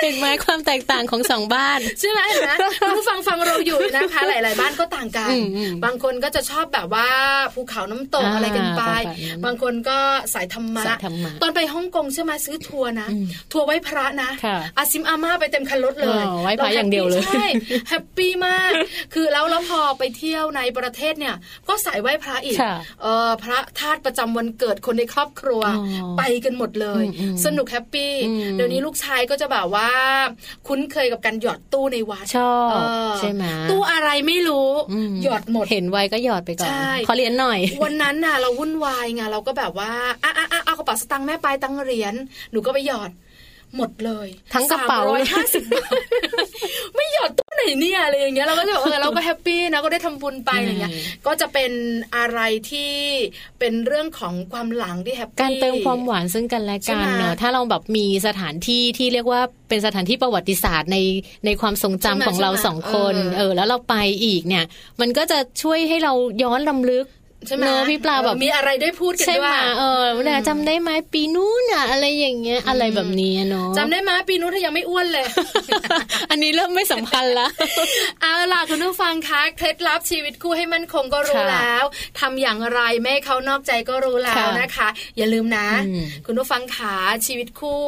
เห็นไหมความแตกต่างของสองบ้านใช่ไหมเห็นไหมคุณผู้ฟังฟังเราอยู่นะคะ หลาย ๆ บ้านก็ต่างกันอืมอืมบางคนก็จะชอบแบบว่าภูเขาน้ำตกอ่าอะไรกันไปประมาณนั้นบางคนก็สายธรรมะสายธรรมะตอนไปฮ่องกงใช่ไหมซื้อทัวร์นะอืมทัวร์ไหว้พระนะค่ะอาซิมอาม่าไปเต็มคันรถเลยอ๋อไหว้พระอย่างเดียวเลยใช่ happy มาก คือแล้วแล้วพอไปเที่ยวในประเทศเนี่ย ก็สายไหว้พระอีกค่ะเออพระธาตุประจำวันเกิดคนในครอบครัวอ๋อไปกันหมดเลยอืมอืมสนุก happy อืมเดี๋ยวนี้ลูกชายก็จะแบบว่า คุ้นเคยกับการหยอดตู้ในวัดชอบเออใช่ไหมตู้อะไรไม่รู้อืมหยอดหมดเห็นไวก็หยอดไปก่อนใช่ขอเรียนหน่อย วันนั้นน่ะ เราวุ่นวายไงเราก็แบบว่าอะอะอะเอากระเป๋าสตางค์แม่ไปตังค์เหรียญหนูก็ไปหยอด หมดเลยทั้งกระเป๋าร้อยห้าสิบบาทไม่หยอดตู้ไหนเนี่ยอะไรอย่างเงี้ยเราก็จะบอกเออเราก็ happy นะก็ได้ทำบุญไปอะไรเงี้ยอืมก็จะเป็นอะไรที่เป็นเรื่องของความหลังที่ happy การเติมความหวานซึ่งกันและกันใช่ไหมเนอะถ้าเราแบบมีสถานที่ที่เรียกว่าเป็นสถานที่ประวัติศาสตร์ในในความทรงจำใช่ไหมของเราใช่ไหมสองคนเออเออ แล้วเราไปอีกเนี่ย มันก็จะช่วยให้เราย้อนรำลึก ใช่ไหมเนอะพี่ปลาแบบเออมีอะไรได้พูดกันใช่ด้ไหวมยเออเวลาจำได้ไหมปีนู้นอะอะไรอย่างเงี้ยอะไรแบบนี้เนาะจำได้ไหมปีนู้นเธอยังไม่อ้วนเลย อันนี้เริ่มไม่สัมพันธ์ละเอาล่ะคุณผู้ฟังคะเคล็ดลับชีวิตคู่ให้มั่นคงก็รู้ค่ะแล้วทำอย่างไรไม่ให้เขานอกใจก็รู้แล้วค่ะนะคะ อย่าลืมนะอืมคุณผู้ฟังขาชีวิตคู่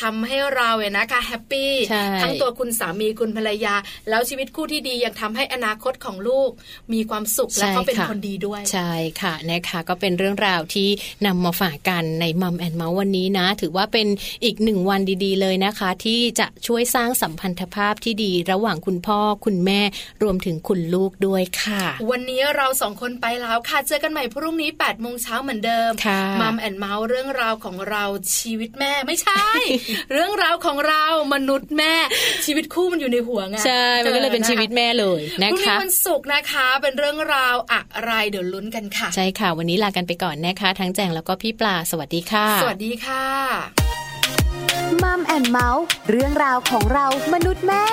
ทำให้เราเนี่ยนะคะ happy ใช่ทั้งตัวคุณสามีคุณภรรยา แล้วชีวิตคู่ที่ดียังทำให้อนาคตของลูก มีความสุขและเขาเป็นคนดีด้วยใช่ค่ะนะคะก็เป็นเรื่องราวที่นำมาฝากกันในมัมแอนเมาส์วันนี้นะ ถือว่าเป็นอีกหนึ่งวันดีๆ เลยนะคะ ที่จะช่วยสร้างสัมพันธภาพที่ดีระหว่างคุณพ่อคุณแม่รวมถึงคุณลูกด้วยค่ะ วันนี้เราสองคนไปแล้วค่ะเจอกันใหม่พรุ่งนี้8ปดโมงเช้าเหมือนเดิมค่ะมัมแอนเมาส์เรื่องราวของเราชีวิตแม่ไม่ใช่ เรื่องราวของเรามนุษย์แม่ชีวิตคู่มันอยู่ในหัวไงใช่มันก็เลยเป็นชีวิตแม่เลยนะพรุ่งนี้คะวันศุกร์นะคะ เป็นเรื่องราวอะไรเดี๋ยวลุ้นกันค่ะ ใช่ค่ะ วันนี้ลากันไปก่อนนะคะ ทั้งแจงแล้วก็พี่ปลา สวัสดีค่ะ สวัสดีค่ะมัมแอนเมาส์เรื่องราวของเรามนุษย์แม่